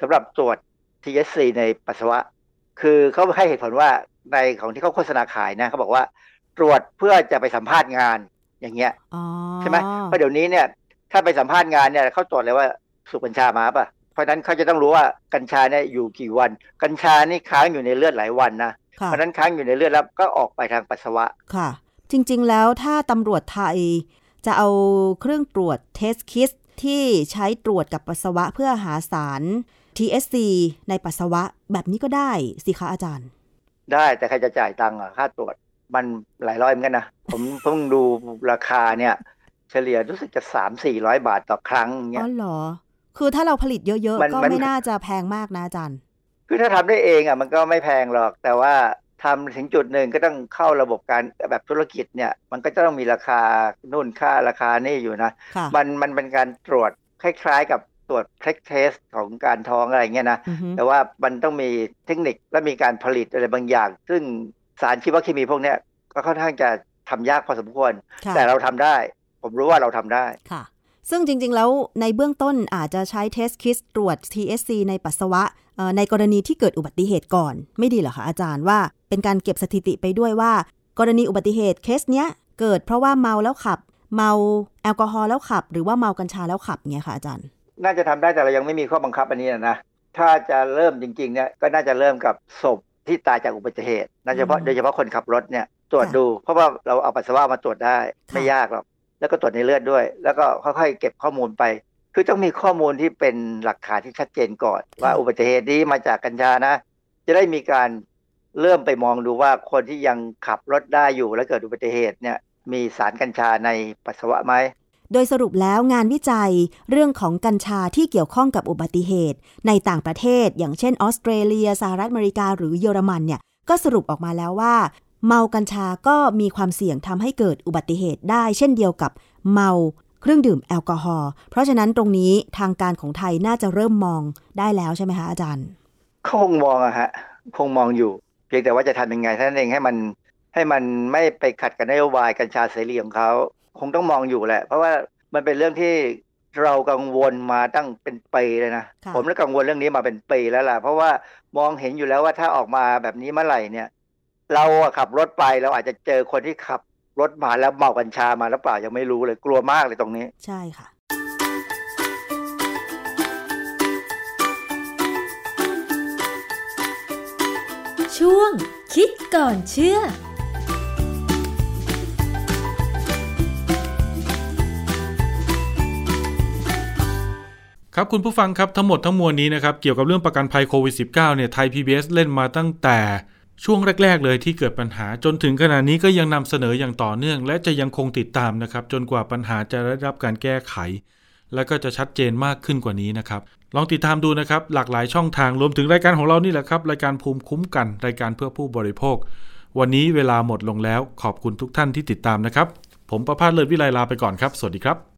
สำหรับตรวจ THC ในปัสสาวะ คือเขาให้เหตุผลว่าในของที่เขาโฆษณาขายนะเขาบอกว่าตรวจเพื่อจะไปสัมภาษณ์งานอย่างเงี้ยใช่ไหมเพราะเดี๋ยวนี้เนี่ย ถ้าไปสัมภาษณ์งานเนี่ยเขาตรวจเลยว่าสูบกัญชามาป่ะเพราะนั้นเขาจะต้องรู้ว่ากัญชาเนี่ยอยู่กี่วัน กัญชานี่ค้างอยู่ในเลือดหลายวันนะเพราะนั้นค้างอยู่ในเลือดแล้วก็ออกไปทางปัสสาวะค่ะ จริง ๆ แล้วถ้าตำรวจไทยจะเอาเครื่องตรวจเทสคิสที่ใช้ตรวจกับปัสสาวะเพื่อหาสาร TSC ในปัสสาวะแบบนี้ก็ได้สิคะอาจารย์ ได้แต่ใครจะจ่ายตังค์อะค่าตรวจมันหลายร้อยเหมือนกันนะ ผมเพิ่งดูราคาเนี่ย เฉลี่ยรู้สึกจะสามสี่ร้อยบาทต่อครั้งเงี้อ๋ยอเหรอ คือถ้าเราผลิตเยอะมันๆก็มันไม่น่าจะแพงมากนะอาจารย์ คือถ้าทำได้เองอะมันก็ไม่แพงหรอก แต่ว่าทำถึงจุดหนึ่งก็ต้องเข้าระบบการแบบธุรกิจเนี่ย มันก็จะต้องมีราคานู่นค่าราคานี่อยู่นะค่ะมันมันเป็นการตรวจคล้าย ๆ กับ ตรวจเทคเทสของการท้องอะไรเงี้ยนะอือฮึแต่ว่ามันต้องมีเทคนิคและมีการผลิตอะไรบางอย่าง ซึ่งสารชีวเคมีพวกเนี้ยก็ค่อนข้างจะทำยากพอสมควรค่ะแต่เราทำได้ ผมรู้ว่าเราทำได้ค่ะ ซึ่งจริง ๆ แล้วในเบื้องต้นอาจจะใช้ test kit ตรวจ THC ในปัสสาวะเอ่อในกรณีที่เกิดอุบัติเหตุก่อน ไม่ดีเหรอคะอาจารย์ว่าเป็นการเก็บสถิติไปด้วยว่า กรณีอุบัติเหตุเคสเนี้ยเกิดเพราะว่าเมาแล้วขับ เมาแอลกอฮอล์แล้วขับ หรือว่าเมากัญชาแล้วขับเงี้ยค่ะอาจารย์ น่าจะทำได้แต่เรายังไม่มีข้อบังคับอันนี้นะนะถ้าจะเริ่มจริงๆเนี่ยก็น่าจะเริ่มกับศพที่ตายจากอุบัติเหตุโดยเฉพาะอืมโดยเฉพาะคนขับรถเนี่ยตรวจค่ะดู เพราะว่าเราเอาปัสสาวะมาตรวจได้ค่ะไม่ยากหรอกแล้วก็ตรวจในเลือดด้วย แล้วก็ค่อยๆเก็บข้อมูลไป คือต้องมีข้อมูลที่เป็นหลักฐานที่ชัดเจนก่อน ว่าอุบัติเหตุนี้มาจากกัญชานะ จะได้มีการเริ่มไปมองดูว่าคนที่ยังขับรถได้อยู่ แล้วเกิดอุบัติเหตุเนี่ยมีสารกัญชาในปัสสาวะไหม โดยสรุปแล้วงานวิจัยเรื่องของกัญชาที่เกี่ยวข้องกับอุบัติเหตุ ในต่างประเทศ อย่างเช่นออสเตรเลียสหรัฐอเมริกา หรือเยอรมันเนี่ยก็สรุปออกมาแล้วว่า เมากัญชาก็มีความเสี่ยงทำให้เกิดอุบัติเหตุได้ เช่นเดียวกับเมาเครื่องดื่มแอลกอฮอล์เพราะฉะนั้นตรงนี้ทางการของไทยน่าจะเริ่มมองได้แล้วใช่ไหมคะอาจารย์คงมองอะฮะคงมองอยู่ เพียงแต่ว่าจะทำยังไงท่านเองให้มันให้มันไม่ไปขัดกับนโยบายกัญชาเสรีของเขา คงต้องมองอยู่แหละ เพราะว่ามันเป็นเรื่องที่เรากังวลมาตั้งเป็นปีเลยนะค่ะผมและกังวลเรื่องนี้มาเป็นปีแล้วล่ะ เพราะว่ามองเห็นอยู่แล้วว่าถ้าออกมาแบบนี้เมื่อไหร่เนี่ย เราอะขับรถไปเราอาจจะเจอคนที่ขับรถมาแล้วเมากัญชามาแล้วเปล่ายังไม่รู้เลยกลัวมากเลยตรงนี้ ใช่ค่ะ ช่วงคิดก่อนเชื่อ ครับคุณผู้ฟังครับทั้งหมดทั้งมวลนี้นะครับเกี่ยวกับเรื่องประกันภัยโควิด -19 เนี่ยไทย PBS เล่นมาตั้งแต่ช่วงแรก ๆ เลยที่เกิดปัญหาจนถึงขณะนี้ก็ยังนำเสนออย่างต่อเนื่อง และจะยังคงติดตามนะครับ จนกว่าปัญหาจะได้รับการแก้ไข และก็จะชัดเจนมากขึ้นกว่านี้นะครับ ลองติดตามดูนะครับ หลากหลายช่องทางรวมถึงรายการของเรานี่แหละครับ รายการภูมิคุ้มกัน รายการเพื่อผู้บริโภค วันนี้เวลาหมดลงแล้ว ขอบคุณทุกท่านที่ติดตามนะครับ ผมประพาสเลิศวิไลลาไปก่อนครับ สวัสดีครับ